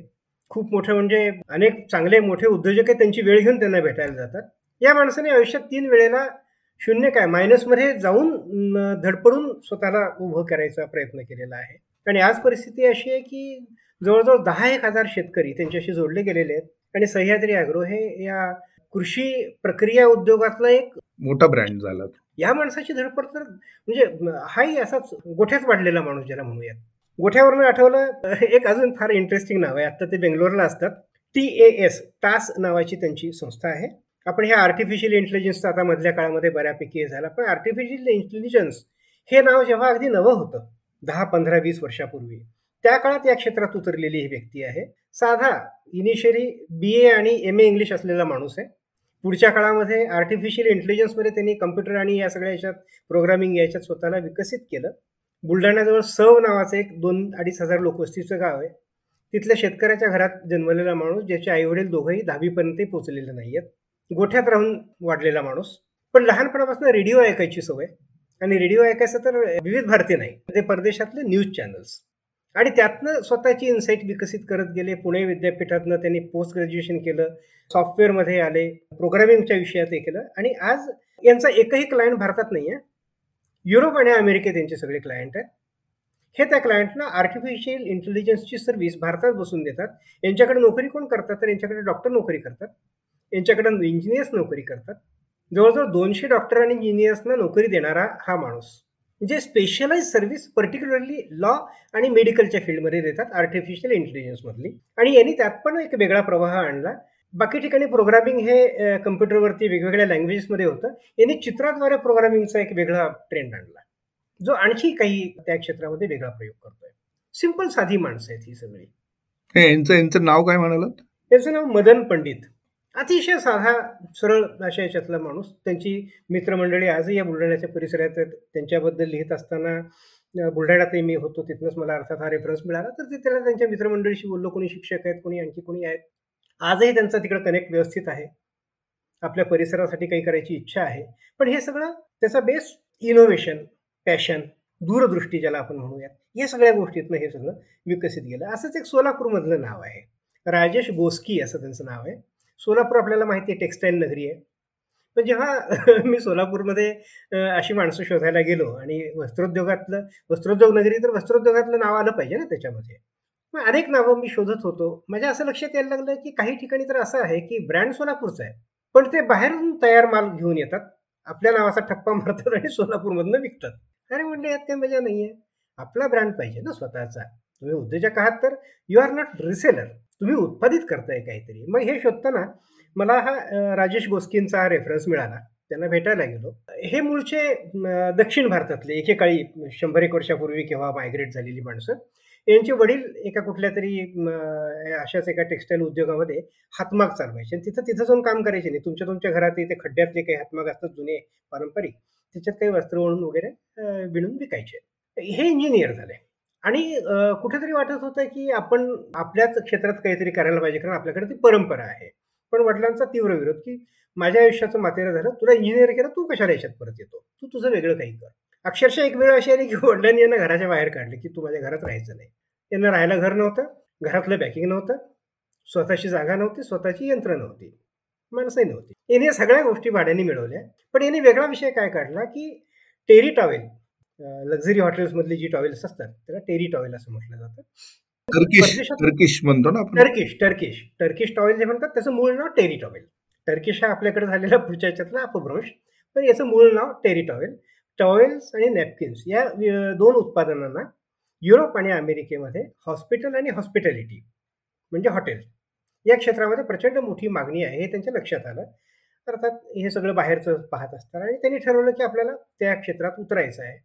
खूप मोठं म्हणजे अनेक चांगले मोठे उद्योजक आहेत. त्यांची वेळ घेऊन त्यांना भेटायला जातात. या माणसाने आयुष्यात तीन वेळेला शून्य काय? मायनसमध्ये जाऊन धडपडून स्वतःला उभं करायचा प्रयत्न केलेला आहे. आणि आज परिस्थिती अशी आहे की जवळजवळ दहा एक हजार शेतकरी त्यांच्याशी जोडले गेलेले आहेत. आणि सह्याद्री अॅग्रो हे या कृषी प्रक्रिया उद्योगातला एक मोठा ब्रँड झाला. या माणसाची धडपड तर म्हणजे हाही असाच गोठ्यात वाढलेला माणूस ज्याला म्हणूयात. गोठ्यावरनं आठवलं एक अजून फार इंटरेस्टिंग नाव आहे. आता ते बेंगलोरला असतात. टी ए एस टास नावाची त्यांची संस्था आहे. आपण हे आर्टिफिशियल इंटेलिजन्सचा आता मधल्या काळामध्ये बऱ्यापैकी हे झाला. पण आर्टिफिशियल इंटेलिजन्स हे नाव जेव्हा अगदी नवं होतं दहा पंधरा वीस वर्षापूर्वी त्या काळात या क्षेत्रात उतरलेली ही व्यक्ती आहे. साधा इनिशियली बी ए आणि एम ए इंग्लिश असलेला माणूस आहे. पुढच्या काळामध्ये आर्टिफिशियल इंटेलिजन्समध्ये त्यांनी कम्प्युटर आणि या सगळ्या याच्यात प्रोग्रामिंग याच्यात स्वतःला विकसित केलं. बुलढाण्याजवळ सव नावाचं एक दोन अडीच हजार लोकवस्तीचं गाव आहे. तिथल्या शेतकऱ्याच्या घरात जन्मलेला माणूस ज्याचे आईवडील दोघंही दहावीपर्यंत पोचलेले नाही आहेत गोठ्यात राहून वाढलेला माणूस. पण लहानपणापासून रेडिओ ऐकायची सवय आणि रेडिओ ऐकायचं तर विविध भारती नाही. ते परदेशातले न्यूज चॅनल्स. आणि त्यातनं स्वतःची इन्साईट विकसित करत गेले. पुणे विद्यापीठातनं त्यांनी पोस्ट ग्रॅज्युएशन केलं. सॉफ्टवेअरमध्ये आले. प्रोग्रामिंगच्या विषयात हे केलं. आणि आज यांचा एकही क्लायंट भारतात नाही आहे युरोप आणि अमेरिकेत यांचे सगळे क्लायंट आहेत. हे त्या क्लायंटना आर्टिफिशियल इंटेलिजन्सची सर्व्हिस भारतात बसून देतात. यांच्याकडे नोकरी कोण करतात? तर यांच्याकडे डॉक्टर नोकरी करतात. यांच्याकडे इंजिनियर्स नोकरी करतात. जवळजवळ दोनशे डॉक्टर आणि इंजिनियर्सना नोकरी देणारा हा माणूस. जे स्पेशलाइज सर्व्हिस पर्टिक्युलरली लॉ आणि मेडिकलच्या फील्डमध्ये देतात आर्टिफिशियल इंटेलिजन्समधली आणि यांनी त्यात पण एक वेगळा प्रवाह आणला. बाकी ठिकाणी प्रोग्रामिंग हे कम्प्युटरवरती वेगवेगळ्या लँग्वेजेसमध्ये होतं. यांनी चित्राद्वारे प्रोग्रामिंगचा एक वेगळा ट्रेंड आणला. जो आणखी काही त्या क्षेत्रामध्ये वेगळा प्रयोग करतोय. सिंपल साधी माणसं आहेत ही सगळी. यांचं यांचं नाव काय म्हणालात? त्याचं नाव मदन पंडित. अतिशय साधा सरळ अशा याच्यातला माणूस. त्यांची मित्रमंडळी आजही या बुलढाण्याच्या परिसरात त्यांच्याबद्दल लिहित असताना बुलढाण्यातही मी होतो. तिथनंच मला अर्थात हा रेफरन्स मिळाला. तर ते त्याला त्यांच्या मित्रमंडळीशी बोललो. कोणी शिक्षक आहेत कोणी आणखी कोणी आहेत. आजही त्यांचा तिकडं कनेक्ट व्यवस्थित आहे. आपल्या परिसरासाठी काही करायची इच्छा आहे. पण हे सगळं त्याचा बेस इनोव्हेशन पॅशन दूरदृष्टी ज्याला आपण म्हणूयात या सगळ्या गोष्टीतनं हे सगळं विकसित गेलं. असंच एक सोलापूरमधलं नाव आहे. राजेश गोस्की असं त्यांचं नाव आहे. सोलापूर आपल्याला माहिती आहे टेक्स्टाईल नगरी आहे. म्हणजे पण जेव्हा [LAUGHS] मी सोलापूरमध्ये अशी माणसं शोधायला गेलो आणि वस्त्रोद्योगातलं वस्त्रोद्योग नगरी तर वस्त्रोद्योगातलं नाव आलं पाहिजे ना त्याच्यामध्ये. मग अनेक नावं मी शोधत होतो. माझ्या असं लक्षात यायला लागलं की काही ठिकाणी तर असं आहे की ब्रँड सोलापूरचा आहे. पण ते बाहेरून तयार माल घेऊन येतात. आपल्या नावाचा ठप्पा मारतात आणि सोलापूरमधनं विकतात. अरे म्हणले यात काही मजा नाही आहे आपला ब्रँड पाहिजे ना स्वतःचा. तुम्ही उद्योजक आहात तर यू आर नॉट रिसेलर. तुम्ही उत्पादित करताय काहीतरी. मग हे शोधताना मला हा राजेश गोस्कींचा रेफरन्स मिळाला. त्यांना भेटायला गेलो. हे मूळचे दक्षिण भारतातले एकेकाळी शंभर एक वर्षापूर्वी केव्हा मायग्रेट झालेली माणसं यांचे वडील एका कुठल्या तरी अशाच एका टेक्स्टाईल उद्योगामध्ये हातमाग चालवायचे. आणि तिथं तिथं जाऊन काम करायचे नाही. तुमच्या तुमच्या घरात इथे खड्ड्यातले काही हातमाग असतात जुने पारंपरिक. त्याच्यात काही वस्त्र ओढून वगैरे विणून विकायचे. हे इंजिनियर झाले. आणि कुठेतरी वाटत होतं की आपण आपल्याच क्षेत्रात काहीतरी करायला पाहिजे कारण आपल्याकडे ती परंपरा आहे. पण वडिलांचा तीव्र विरोध की माझ्या आयुष्याचं मातेरा झालं तुला इंजिनियर केलं तू कशाला याच्यात परत येतो? तू तुझं वेगळं काही कर. अक्षरशः एक वेळ अशी आली की वडिलांनी यांना घराच्या बाहेर काढले की तू माझ्या घरात राहायचं नाही. यांना राहायला घर नव्हतं घरातलं बॅकिंग नव्हतं स्वतःची जागा नव्हती स्वतःची यंत्र नव्हती माणसंही नव्हती. याने सगळ्या गोष्टी भाड्याने मिळवल्या. पण याने वेगळा विषय काय काढला की टेरी टॉवेल. लक्झरी हॉटेल्समधली जी टॉवेल्स असतात त्याला टेरी टॉवेल असं म्हटलं जातं. टर्किश म्हणतो ना टर्किश टर्किश टर्किश टॉवेल जे म्हणतात त्याचं मूळ नाव टेरी टॉवेल. टर्किश हा आपल्याकडे झालेला पुढच्या याच्यातला अपभ्रंश पण याचं मूळ नाव टेरी टॉवेल. टॉवेल्स आणि नॅपकिन्स या दोन उत्पादनांना युरोप आणि अमेरिकेमध्ये हॉस्पिटल आणि हॉस्पिटॅलिटी म्हणजे हॉटेल या क्षेत्रामध्ये प्रचंड मोठी मागणी आहे हे त्यांच्या लक्षात आलं. अर्थात हे सगळं बाहेरचं पाहत असतात आणि त्यांनी ठरवलं की आपल्याला त्या क्षेत्रात उतरायचं आहे.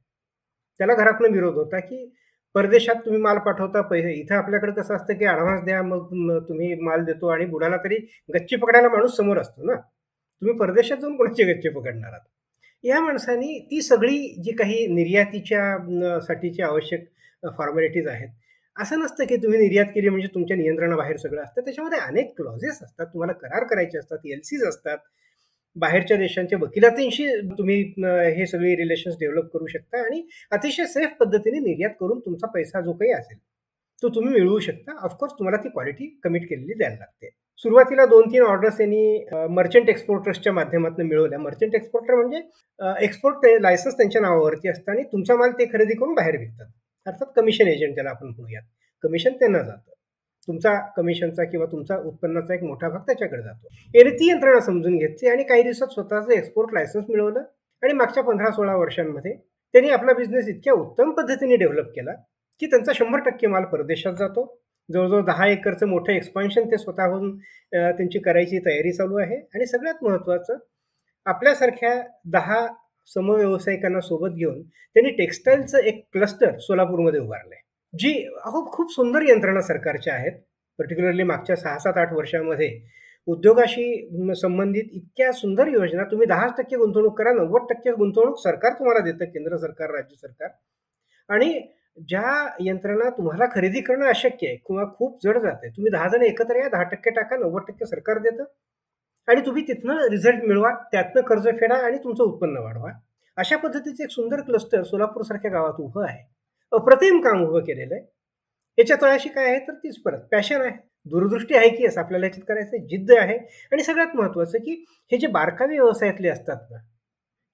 त्याला घरातनं विरोध होता की परदेशात तुम्ही माल पाठवता पैसे इथं आपल्याकडे कसं असतं की ॲडव्हान्स द्या मग तुम्ही माल देतो आणि बुडाला तरी गच्ची पकडायला माणूस समोर असतो ना. तुम्ही परदेशात जाऊन कोणाची गच्ची पकडणार आहात? या माणसांनी ती सगळी जी काही निर्यातीच्या साठीची आवश्यक फॉर्मॅलिटीज आहेत असं नसतं की तुम्ही निर्यात केली म्हणजे तुमच्या नियंत्रणाबाहेर सगळं असतं. त्याच्यामध्ये अनेक क्लॉजेस असतात. तुम्हाला करार करायचे असतात एल सीज असतात. बाहेरच्या देशांच्या वकिलातींशी तुम्ही हे सगळे रिलेशन्स डेव्हलप करू शकता आणि अतिशय सेफ पद्धतीने निर्यात करून तुमचा पैसा जो काही असेल तो तुम्ही मिळवू शकता. ऑफकोर्स तुम्हाला ती क्वालिटी कमिट केलेली द्यायला लागते. सुरुवातीला दोन तीन ऑर्डर्स यांनी मर्चंट एक्सपोर्टर्सच्या माध्यमातून मिळवल्या. मर्चंट एक्सपोर्टर म्हणजे एक्सपोर्ट लायसन्स त्यांच्या नावावरती असतं आणि तुमचा माल ते खरेदी करून बाहेर विकतात. अर्थात कमिशन एजंट त्याला आपण म्हणूयात. कमिशन त्यांना जातं. तुमचा कमिशनचा किंवा तुमचा उत्पन्नाचा एक मोठा भाग त्याच्याकडे जातो. याने ती यंत्रणा समजून घेतली आणि काही दिवसात स्वतःचं एक्सपोर्ट लायसन्स मिळवलं आणि मागच्या पंधरा सोळा वर्षांमध्ये त्यांनी आपला बिझनेस इतक्या उत्तम पद्धतीने डेव्हलप केला की त्यांचा शंभर टक्के माल परदेशात जातो. जवळजवळ दहा एकरचं मोठं एक्सपान्शन ते स्वतःहून त्यांची करायची तयारी चालू आहे. आणि सगळ्यात महत्त्वाचं आपल्यासारख्या दहा समव्यावसायिकांना सोबत घेऊन त्यांनी टेक्स्टाईलचं एक क्लस्टर सोलापूरमध्ये उभारलं आहे जी अहो खूप सुंदर यंत्रणा सरकारच्या आहेत. पर्टिक्युलरली मागच्या सहा सात आठ वर्षामध्ये. उद्योगाशी संबंधित इतक्या सुंदर योजना तुम्ही दहा टक्के गुंतवणूक करा नव्वद टक्के गुंतवणूक सरकार तुम्हाला देतं केंद्र सरकार राज्य सरकार. आणि ज्या यंत्रणा तुम्हाला खरेदी करणं अशक्य आहे किंवा खूप जड जाते तुम्ही दहा जण एकत्र या दहा टक्के टाका नव्वद टक्के सरकार देतं. आणि तुम्ही तिथनं रिझल्ट मिळवा त्यातनं कर्ज फेडा आणि तुमचं उत्पन्न वाढवा. अशा पद्धतीचे एक सुंदर क्लस्टर सोलापूर सारख्या गावात उभं आहे. अप्रतिम काम उभं केलेलं आहे. याच्या तळाशी काय आहे तर तीच परत. पॅशन आहे. दूरदृष्टी आहे की असं आपल्याला याच्यात करायचं जिद्द आहे. आणि सगळ्यात महत्वाचं की हे जे बारकावे व्यवसायातले असतात ना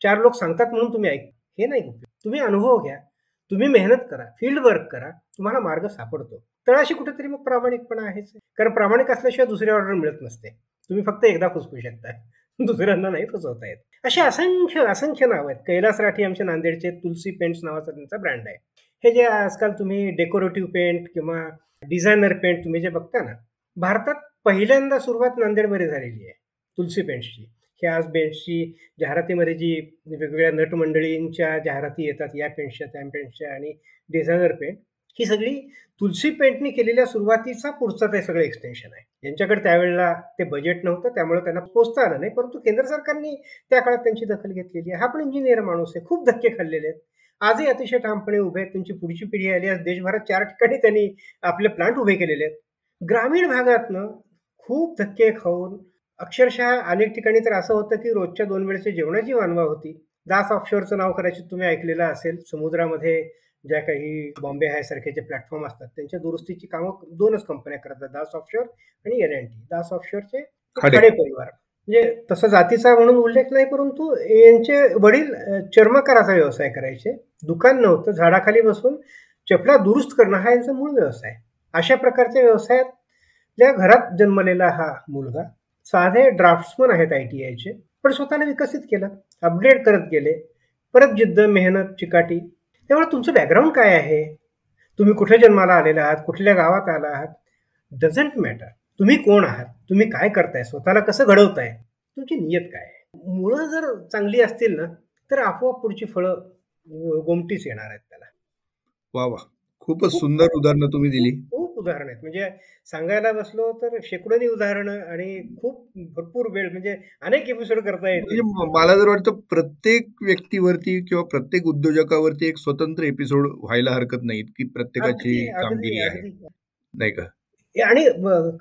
चार लोक सांगतात म्हणून तुम्ही ऐक हे नाही तुम्ही अनुभव घ्या. तुम्ही मेहनत करा. फील्ड वर्क करा. तुम्हाला मार्ग सापडतो. तळाशी कुठेतरी मग प्रामाणिकपणा आहेच. कारण प्रामाणिक असल्याशिवाय दुसरी ऑर्डर मिळत नसते. तुम्ही फक्त एकदा फुसकू शकता. दुसऱ्यांना नाही फसवता येत. असे असंख्य असंख्य नाव आहेत. कैलास राठी आमच्या नांदेडचे तुलसी पेंट्स नावाचा त्यांचा ब्रँड आहे. हे जे आजकाल तुम्ही डेकोरेटिव्ह पेंट किंवा डिझायनर पेंट तुम्ही जे बघता ना भारतात पहिल्यांदा सुरुवात नांदेडमध्ये झालेली आहे तुलसी पेंट्सची हे आज पेंट्सची जाहिरातीमध्ये जी वेगवेगळ्या नटमंडळींच्या जाहिराती येतात या पेंट्सच्या त्या पेंट्सच्या आणि डिझायनर पेंट ही सगळी तुलसी पेंटनी केलेल्या सुरुवातीचा पुढचा ते सगळं एक्सटेन्शन आहे. ज्यांच्याकडे त्यावेळेला ते बजेट नव्हतं त्यामुळे त्यांना पोचता आलं नाही परंतु केंद्र सरकारने त्या काळात त्यांची दखल घेतलेली आहे. हा पण इंजिनियर माणूस आहे खूप धक्के खाल्लेले आहेत. आजही अतिशय ठामपणे उभे आहेत. त्यांची पुढची पिढी आली आज देशभरात चार ठिकाणी त्यांनी आपले प्लांट उभे केलेले आहेत. ग्रामीण भागातनं खूप धक्के खाऊन अक्षरशः अनेक ठिकाणी तर असं होतं की रोजच्या दोन वेळेच्या जेवणाची वानवा होती. दास ऑफशोअरचं नाव कदाचित तुम्ही ऐकलेलं असेल. समुद्रामध्ये ज्या काही बॉम्बे हाय सारखे प्लॅटफॉर्म असतात त्यांच्या दुरुस्तीची कामं दोनच कंपन्या करतात. दास ऑफशोअर आणि एल एन टी दास ऑफशोअरचे खडे परिवार. म्हणजे तसं जातीचा म्हणून उल्लेख नाही परंतु यांचे वडील चर्मकाराचा व्यवसाय करायचे. दुकान नव्हतं झाडाखाली बसून चपला दुरुस्त करणं हा यांचा मूळ व्यवसाय. अशा प्रकारच्या व्यवसायातल्या घरात जन्मलेला हा मुलगा साधे ड्राफ्ट्समन आहेत आय टी आयचे पण स्वतःला विकसित केलं अपग्रेड करत गेले परत जिद्द मेहनत चिकाटी. त्यामुळे तुमचं बॅकग्राऊंड काय आहे? तुम्ही कुठे जन्माला आलेला आहात? कुठल्या गावात आला आहात? डझंट मॅटर तुम्ही कोण आहात? तुम्ही काय करताय? स्वतःला कसं घडवताय? तुमची नियत काय आहे? मुळं जर चांगली असतील ना तर आपोआप पुढची फळं गोमटीच येणार आहेत त्याला. वा वा. खूपच सुंदर उदाहरणं तुम्ही दिली. खूप उदाहरण आहेत. म्हणजे सांगायला बसलो तर शेकडोनी उदाहरणं आणि खूप भरपूर वेळ म्हणजे अनेक एपिसोड करता येईल म्हणजे मला जर वाटतं प्रत्येक व्यक्तीवरती किंवा प्रत्येक उद्योजकावरती एक स्वतंत्र एपिसोड व्हायला हरकत नाही की प्रत्येकाची कामगिरी आहे. नाही का? आणि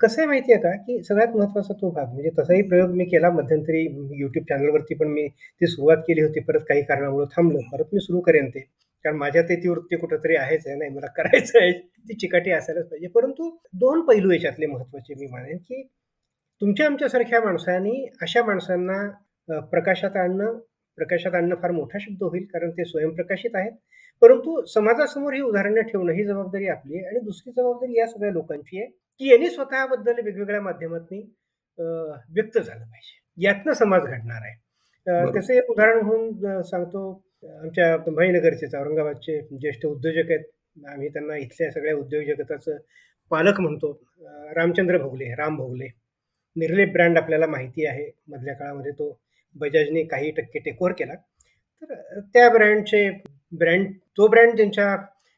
कसं आहे माहिती आहे का की सगळ्यात महत्त्वाचा तो भाग म्हणजे तसाही प्रयोग मी केला मध्यंतरी युट्यूब चॅनलवरती पण मी ती सुरुवात केली होती परत काही कारणामुळे थांबलं परत मी सुरू करेन ते. कारण माझ्या ते ती वृत्ती कुठंतरी आहेच आहे नाही मला करायचं आहे ती चिकाटी असायलाच पाहिजे. परंतु दोन पैलू याच्यातले महत्त्वाचे मी मानेन की तुमच्या आमच्यासारख्या माणसांनी अशा माणसांना प्रकाशात आणणं प्रकाशात आणणं फार मोठा शब्द होईल कारण ते स्वयंप्रकाशित आहेत. परंतु समाजासमोर ही उदाहरणं ठेवणं ही जबाबदारी आपली आहे. आणि दुसरी जबाबदारी या सगळ्या लोकांची आहे की यांनी स्वतःबद्दल वेगवेगळ्या माध्यमातून व्यक्त झालं पाहिजे. यातनं समाज घडणार आहे. त्याचं एक उदाहरण म्हणून सांगतो. आमच्या भाईनगरचेच औरंगाबादचे ज्येष्ठ उद्योजक आहेत. आम्ही त्यांना इथल्या सगळ्या उद्योग जगताचं पालक म्हणतो. रामचंद्र भोगले राम भोगले. निर्लेप ब्रँड आपल्याला माहिती आहे. मधल्या काळामध्ये तो बजाजने काही टक्के टेकओव्हर केला. तर त्या ब्रँडचे ब्रँड तो ब्रँड ज्यांच्या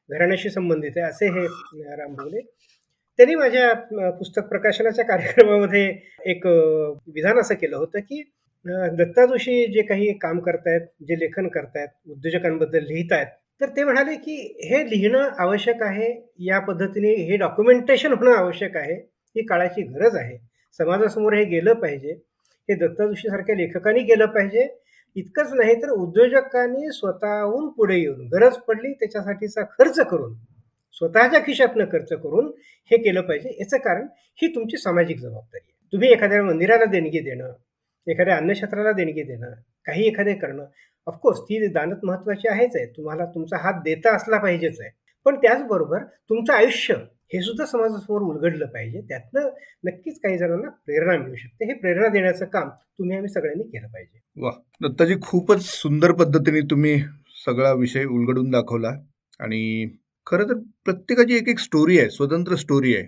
घराण्याशी संबंधित आहे असे हे राम भोगले त्यांनी माझ्या पुस्तक प्रकाशनाच्या कार्यक्रमामध्ये एक विधान असं केलं होतं की दत्ता जोशी जे काही काम करतायत जे लेखन करतायत उद्योजकांबद्दल लिहित आहेत तर ते म्हणाले की हे लिहिणं आवश्यक आहे या पद्धतीने हे डॉक्युमेंटेशन होणं आवश्यक आहे ही काळाची गरज आहे. समाजासमोर हे गेलं पाहिजे. हे दत्ता जोशीसारख्या लेखकांनी गेलं पाहिजे. इतकंच नाही तर उद्योजकांनी स्वतःहून पुढे येऊन गरज पडली त्याच्यासाठीचा खर्च करून स्वतःच्या खिशातनं खर्च करून हे केलं पाहिजे. याचं कारण ही तुमची सामाजिक जबाबदारी आहे. तुम्ही एखाद्या मंदिराला देणगी देणं एखाद्या अन्नक्षेत्राला देणगी देणं काही एखादे करणं ऑफकोर्स ती दानत महत्वाची आहेच आहे. तुम्हाला तुमचा हात देता असला पाहिजेच आहे. पण त्याचबरोबर तुमचं आयुष्य हे सुद्धा समाजासमोर उलगडलं पाहिजे. त्यातनं नक्कीच काही जणांना प्रेरणा मिळू शकते. हे प्रेरणा देण्याचं काम तुम्ही आम्ही सगळ्यांनी केलं पाहिजे. वा. दत्ताजी खूपच सुंदर पद्धतीने तुम्ही सगळा विषय उलगडून दाखवला आणि खरं तर प्रत्येकाची एक एक स्टोरी आहे स्वतंत्र स्टोरी आहे.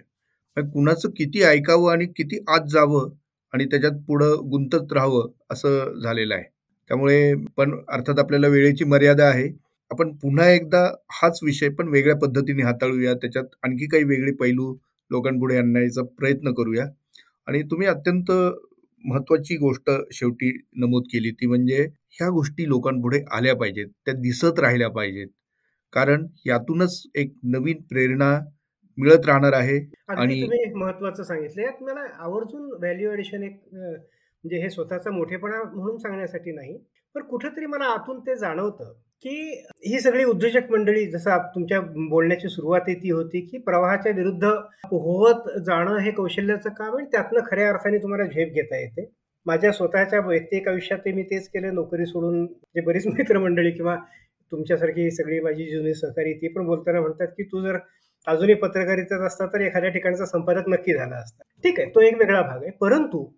कुणाचं किती ऐकावं आणि किती आत जावं आणि त्याच्यात पुढं गुंतत राहावं असं झालेलं आहे. त्यामुळे पण अर्थात आपल्याला वेळेची मर्यादा आहे. आपण पुन्हा एकदा हाच विषय पण वेगळ्या पद्धतीने हाताळूया. त्याच्यात आणखी काही वेगळे पैलू लोकांपुढे आणण्याचा प्रयत्न करूया. आणि तुम्ही अत्यंत महत्वाची गोष्ट शेवटी नमूद केली ती म्हणजे ह्या गोष्टी लोकांपुढे आल्या पाहिजेत. त्या दिसत राहिल्या पाहिजेत. कारण यातूनच एक नवीन प्रेरणा मिळत राहणार आहे. आणि महत्वाचं सांगितलं. यात मला आवर्जून व्हॅल्यू एडिशन एक म्हणजे हे स्वतःचा मोठेपणा म्हणून सांगण्यासाठी नाही. पण कुठेतरी मला आतून ते जाणवतं. की ही सगळी उद्योजक मंडळी जसं तुमच्या बोलण्याची सुरुवात ती होती की प्रवाहाच्या विरुद्ध होत जाणं हे कौशल्याचं काम आणि त्यातनं खऱ्या अर्थाने तुम्हाला झेप घेता येते. माझ्या स्वतःच्या वैयक्तिक आयुष्यात मी तेच केलं नोकरी सोडून जे बरीच [LAUGHS] मित्रमंडळी किंवा तुमच्यासारखी सगळी माझी जुनी सहकारी ती पण बोलताना म्हणतात की तू जर अजूनही पत्रकारितेत असता तर एखाद्या ठिकाणचा संपादक नक्की झाला असता. ठीक आहे तो एक वेगळा भाग आहे. परंतु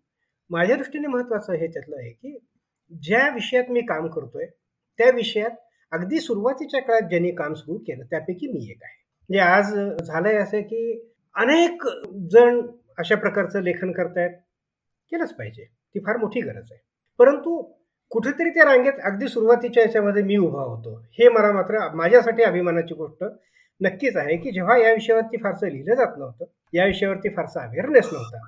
माझ्या दृष्टीने महत्वाचं हे त्यातलं आहे की ज्या विषयात मी काम करतोय त्या विषयात अगदी सुरुवातीच्या काळात ज्यांनी काम सुरू केलं त्यापैकी मी एक आहे. म्हणजे आज झालंय असं की अनेक जण अशा प्रकारचं लेखन करतायत केलंच पाहिजे. ती फार मोठी गरज आहे. परंतु कुठेतरी त्या रांगेत अगदी सुरुवातीच्या याच्यामध्ये मी उभा होतो. हे मला मात्र माझ्यासाठी अभिमानाची गोष्ट नक्कीच आहे की जेव्हा या विषयावरती फारसं लिहिलं जात नव्हतं या विषयावरती फारसा अवेअरनेस नव्हता.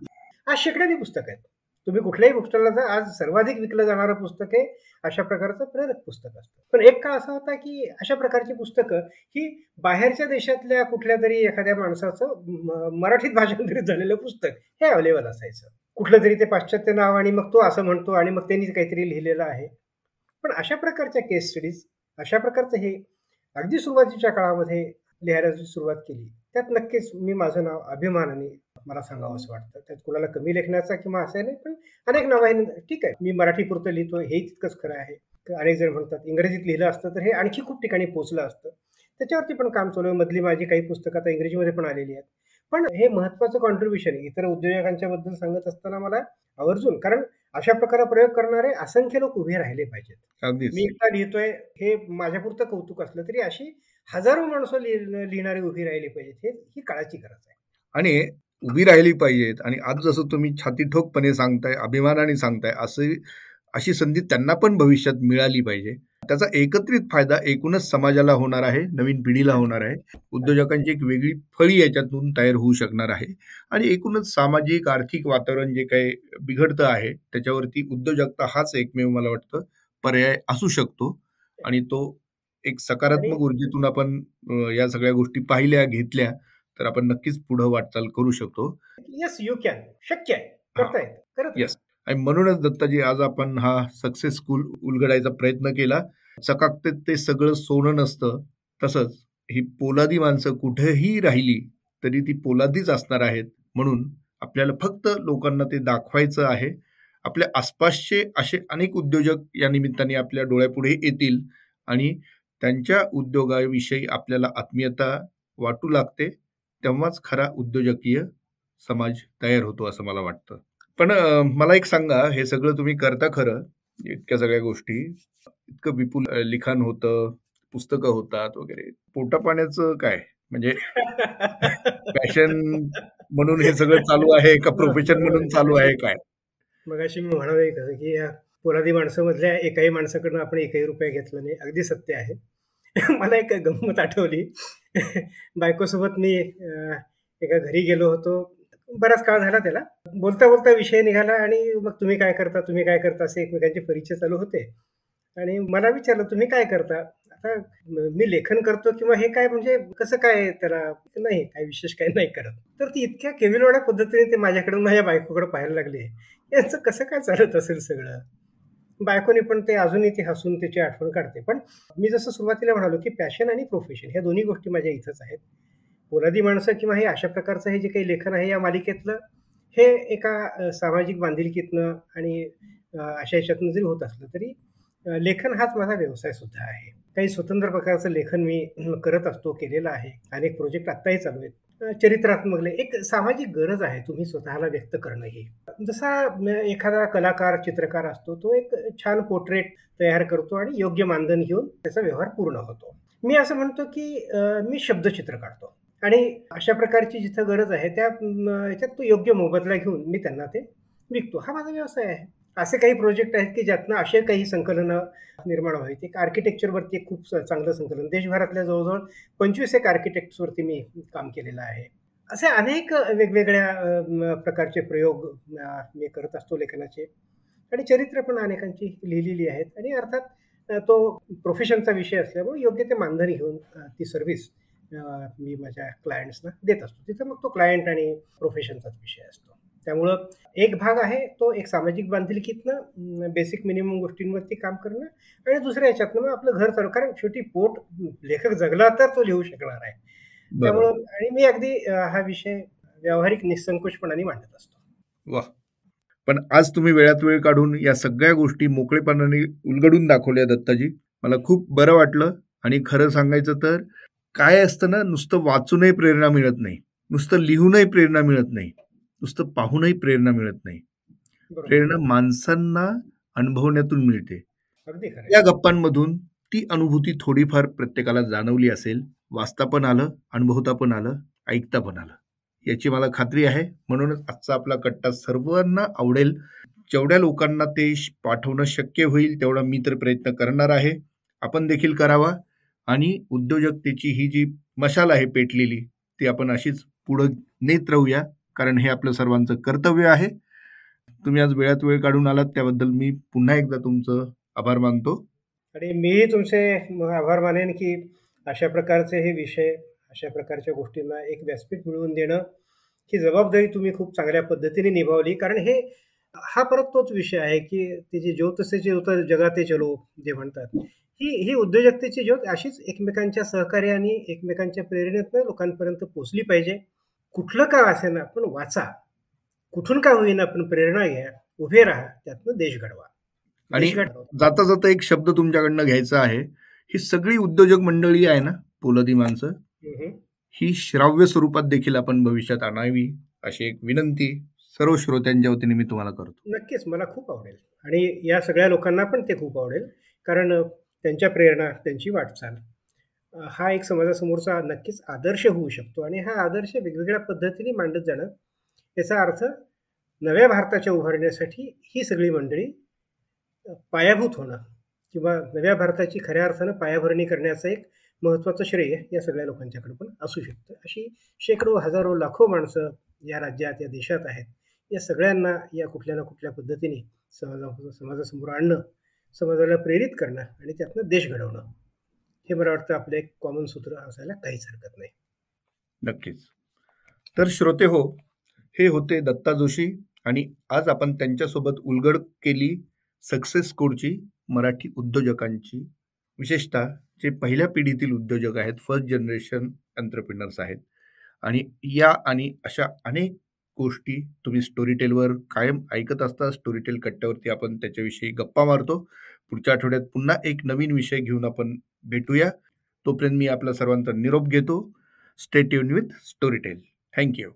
आज शेकड्यानी पुस्तक आहेत. तुम्ही कुठल्याही बुकस्टॉलला जा आज सर्वाधिक विकलं जाणारं पुस्तक आहे अशा प्रकारचं प्रेरक पुस्तक असतं. पण एक का असा होता की अशा प्रकारची पुस्तकं ही बाहेरच्या देशातल्या कुठल्या तरी एखाद्या माणसाचं मराठीत भाषांतरित झालेलं पुस्तक हे अवेलेबल असायचं. कुठलं तरी ते पाश्चात्य नाव आणि मग तो असं म्हणतो आणि मग त्यांनी काहीतरी लिहिलेलं आहे. पण अशा प्रकारच्या केस स्टडीज अशा प्रकारचं हे अगदी सुरुवातीच्या काळामध्ये लिहायला सुरुवात केली. त्यात नक्कीच मी माझं नाव अभिमानाने मला सांगावं असं वाटतं. त्यात कुणाला कमी लेखनाचा किंवा असं नाही पण अनेक नाव आहे ठीक आहे. मी मराठी पुरतं लिहितो हे तितकंच खरं आहे. अनेक जण म्हणतात इंग्रजीत लिहिलं असतं तर हे आणखी खूप ठिकाणी पोचलं असतं. त्याच्यावरती पण काम चालू आहे. मधली माझी काही पुस्तकं आता इंग्रजीमध्ये पण आलेली आहेत. पण हे महत्वाचं कॉन्ट्रीब्युशन इतर उद्योजकांच्या बद्दल सांगत असताना मला आवर्जून कारण अशा प्रकारे प्रयोग करणारे असंख्य लोक उभे राहिले पाहिजेत. मी एकटा लिहितोय हे माझ्यापुरतं कौतुक असलं तरी अशी हजारो माणसं लिहिणारी उभी राहिली पाहिजेत. हे ही काळाची गरज आहे. आणि उभी राहिली पाहिजेत आणि आज जसं तुम्ही छाती ठोकपणे सांगताय अभिमानाने सांगताय असे अशी संधी त्यांना पण भविष्यात मिळाली पाहिजे. त्याचा एकत्रित फायदा एकूणच समाजाला होणार आहे नवीन पिढीला होणार आहे. उद्योजकांची एक वेगळी फळी याच्यातून तयार होऊ शकणार आहे. आणि एकूणच सामाजिक आर्थिक वातावरण जे काही बिघडतं आहे त्याच्यावरती उद्योजकता हाच एकमेव मला वाटतं पर्याय असू शकतो. आणि तो एक सकारात्मक ऊर्जेतून आपण या सगळ्या गोष्टी पाहिल्या घेतल्या तर आपण नक्कीच पुढे वाटचाल करू शकतो. येस यू कॅन शक्य आहे. येस आणि म्हणूनच दत्ताजी आज आपण हा सक्सेस स्कूल उलगडायचा प्रयत्न केला. चकाकते ते सगळं सोनं नसतं. तसंच ही पोलादी माणसं कुठेही राहिली तरी ती पोलादीच असणार आहेत. म्हणून आपल्याला फक्त लोकांना ते दाखवायचं आहे. आपल्या आसपासचे असे अनेक उद्योजक या निमित्ताने आपल्या डोळ्यापुढे येतील आणि त्यांच्या उद्योगाविषयी आपल्याला आत्मीयता वाटू लागते. तेव्हाच खरा उद्योजकीय समाज तयार होतो असं मला वाटतं. पण मला एक सांगा हे सगळं तुम्ही करता खरं इतक्या सगळ्या गोष्टी इतकं विपुल लिखाण होतं पुस्तकं होतात वगैरे पोटा पाण्याचं काय? म्हणजे फॅशन म्हणून हे सगळं चालू आहे का प्रोफेशन म्हणून चालू आहे काय? मग अशी मी म्हणावे कसं की या पोलादी माणसामधल्या एकाही माणसाकडनं आपण एकही रुपया घेतला नाही अगदी सत्य आहे. [LAUGHS] मला एक गंमत आठवली. [LAUGHS] बायकोसोबत मी एका घरी गेलो होतो. बराच काळ झाला त्याला. बोलता बोलता विषय निघाला आणि मग तुम्ही काय करता तुम्ही काय करता असे एकमेकांचे परिचय चालू होते. आणि मला विचारलं तुम्ही काय करता? आता मी लेखन करतो किंवा हे काय म्हणजे कसं काय त्याला नाही काय विशेष काय नाही करत. तर ती इतक्या केविलवाड्या पद्धतीने ते माझ्याकडून माझ्या बायकोकडे पाहायला लागले. यांचं कसं काय चालत असेल सगळं? बायकोने पण ते अजूनही ते हसून त्याची आठवण काढते. पण मी जसं सुरुवातीला म्हणालो की पॅशन आणि प्रोफेशन ह्या दोन्ही गोष्टी माझ्या इथंच आहेत. पोलादी माणसं किंवा हे अशा प्रकारचं हे जे काही लेखन आहे या मालिकेतलं हे एका सामाजिक बांधिलकीतनं आणि अशा याच्यातनं जरी होत असलं तरी लेखन हाच माझा व्यवसाय सुद्धा आहे. काही स्वतंत्र प्रकारचं लेखन मी करत असतो केलेलं आहे. अनेक प्रोजेक्ट आत्ताही चालू आहेत. चरित्रात्मक एक सामाजिक गरज आहे तुम्ही स्वतःला व्यक्त करणं ही. जसा एखादा कलाकार चित्रकार असतो तो एक छान पोर्ट्रेट तयार करतो आणि योग्य मानधन घेऊन त्याचा व्यवहार पूर्ण होतो. मी असं म्हणतो की मी शब्दचित्र काढतो. आणि अशा प्रकारची जिथं गरज आहे त्या याच्यात तो योग्य मोबदला घेऊन मी त्यांना ते विकतो. हा माझा व्यवसाय आहे. असे काही प्रोजेक्ट आहेत की ज्यातनं असे काही संकलनं निर्माण व्हावीत एक आर्किटेक्चरवरती एक खूप चांगलं संकलन. देशभरातल्या जवळजवळ पंचवीस एक आर्किटेक्ट्सवरती मी काम केलेलं आहे. असे अनेक वेगवेगळ्या प्रकारचे प्रयोग मी करत असतो लेखनाचे. आणि चरित्र पण अनेकांची लिहिलेली आहेत. आणि अर्थात तो प्रोफेशनचा विषय असल्यामुळे योग्य ते मानधनी घेऊन ती सर्व्हिस मी माझ्या क्लायंट्सना देत असतो. तिथं मग तो क्लायंट आणि प्रोफेशनचाच विषय असतो. त्यामुळं एक भाग आहे तो एक सामाजिक बांधिलकीतनं बेसिक मिनिमम गोष्टींवरती काम करणं आणि दुसऱ्या याच्यातनं मग आपलं घर चालू. कारण शेवटी पोट लेखक जगला तर तो लिहू शकणार आहे. त्यामुळं आणि मी अगदी हा विषय व्यावहारिक निसंकोचपणाने मांडत असतो. वा पण आज तुम्ही वेळात वेळ काढून या सगळ्या गोष्टी मोकळेपणाने उलगडून दाखवल्या दत्ताजी. मला खूप बरं वाटलं आणि खरं सांगायचं तर काय असतं ना नुसतं वाचूनही प्रेरणा मिळत नाही. नुसतं लिहूनही प्रेरणा मिळत नाही. नुसतं पाहूनही प्रेरणा मिळत नाही. प्रेरणा माणसांना अनुभवण्यातून मिळते. या गप्पांमधून ती अनुभूती थोडीफार प्रत्येकाला जाणवली असेल वाचता पण आलं अनुभवता पण आलं ऐकता पण आलं. याची मला खात्री आहे. म्हणूनच आजचा आपला कट्टा सर्वांना आवडेल. जेवढ्या लोकांना ते पाठवणं शक्य होईल तेवढा मी तर प्रयत्न करणार आहे. आपण देखील करावा. आणि उद्योजकतेची ही जी मशाल आहे पेटलेली ती आपण अशीच पुढं नेत राहूया. कारण हे आपलं सर्वांचं कर्तव्य आहे. तुम्ही आज वेळात वेळ काढून आलात त्याबद्दल मी पुन्हा एकदा तुमचं आभार मानतो. आणि मीही तुमचे आभार मानेन की अशा प्रकारचे हे विषय अशा प्रकारच्या गोष्टींना एक व्यासपीठ मिळवून देणं ही जबाबदारी तुम्ही खूप चांगल्या पद्धतीने निभावली. कारण हे हा परत तोच विषय आहे की ते जे ज्योतसे होतं जगाते चलो जे म्हणतात ही ही उद्योजकतेची ज्योत अशीच एकमेकांच्या सहकार्याने एकमेकांच्या प्रेरणेतनं लोकांपर्यंत पोचली पाहिजे. कुठलं का असेना पण वाचा. कुठून का होईना आपण प्रेरणा घ्या. उभे राहा त्यातनं देश घडवा. आणि जाता जाता एक शब्द तुमच्याकडनं घ्यायचा आहे. ही सगळी उद्योजक मंडळी आहे ना पोलदी माणसं ही श्राव्य स्वरूपात देखील आपण भविष्यात आणावी अशी एक विनंती सर्व श्रोत्यांच्या वतीने मी तुम्हाला करतो. नक्कीच मला खूप आवडेल. आणि या सगळ्या लोकांना पण ते खूप आवडेल. कारण त्यांच्या प्रेरणा त्यांची वाटचाल. हा एक समाजासमोरचा नक्कीच आदर्श होऊ शकतो आणि हा आदर्श वेगवेगळ्या पद्धतीने मांडत जाणं याचा अर्थ नव्या भारताच्या उभारण्यासाठी ही सगळी मंडळी पायाभूत होणं किंवा नव्या भारताची खऱ्या अर्थानं पायाभरणी करण्याचं एक महत्त्वाचं श्रेय या सगळ्या लोकांच्याकडे पण असू शकतं. अशी शेकडो हजारो लाखो माणसं या राज्यात या देशात आहेत. या सगळ्यांना या कुठल्या ना कुठल्या पद्धतीने समाजा समाजासमोर आणणं समाजाला प्रेरित करणं आणि त्यातनं देश घडवणं. हे मला वाटतं आपलं एक कॉमन सूत्र असायला काहीच हरकत नाही. नक्कीच. तर श्रोते हो हे होते दत्ता जोशी आणि आज आपण त्यांच्यासोबत उलगड केली सक्सेस कोडची मराठी उद्योजकांची. विशेषतः जे पहिल्या पिढीतील उद्योजक आहेत फर्स्ट जनरेशन एंटरप्रिनर्स आहेत. आणि या आणि अशा अनेक गोष्टी तुम्ही स्टोरीटेलवर कायम ऐकत असता स्टोरीटेल कट्ट्यावरती आपण त्याच्याविषयी गप्पा मारतो. पुढच्या आठवड्यात पुन्हा एक नवीन विषय घेऊन आपण भेटूया. तोपर्यंत मी आपला सर्वांचा निरोप घेतो. स्टेट युन विथ स्टोरी टेल थँक्यू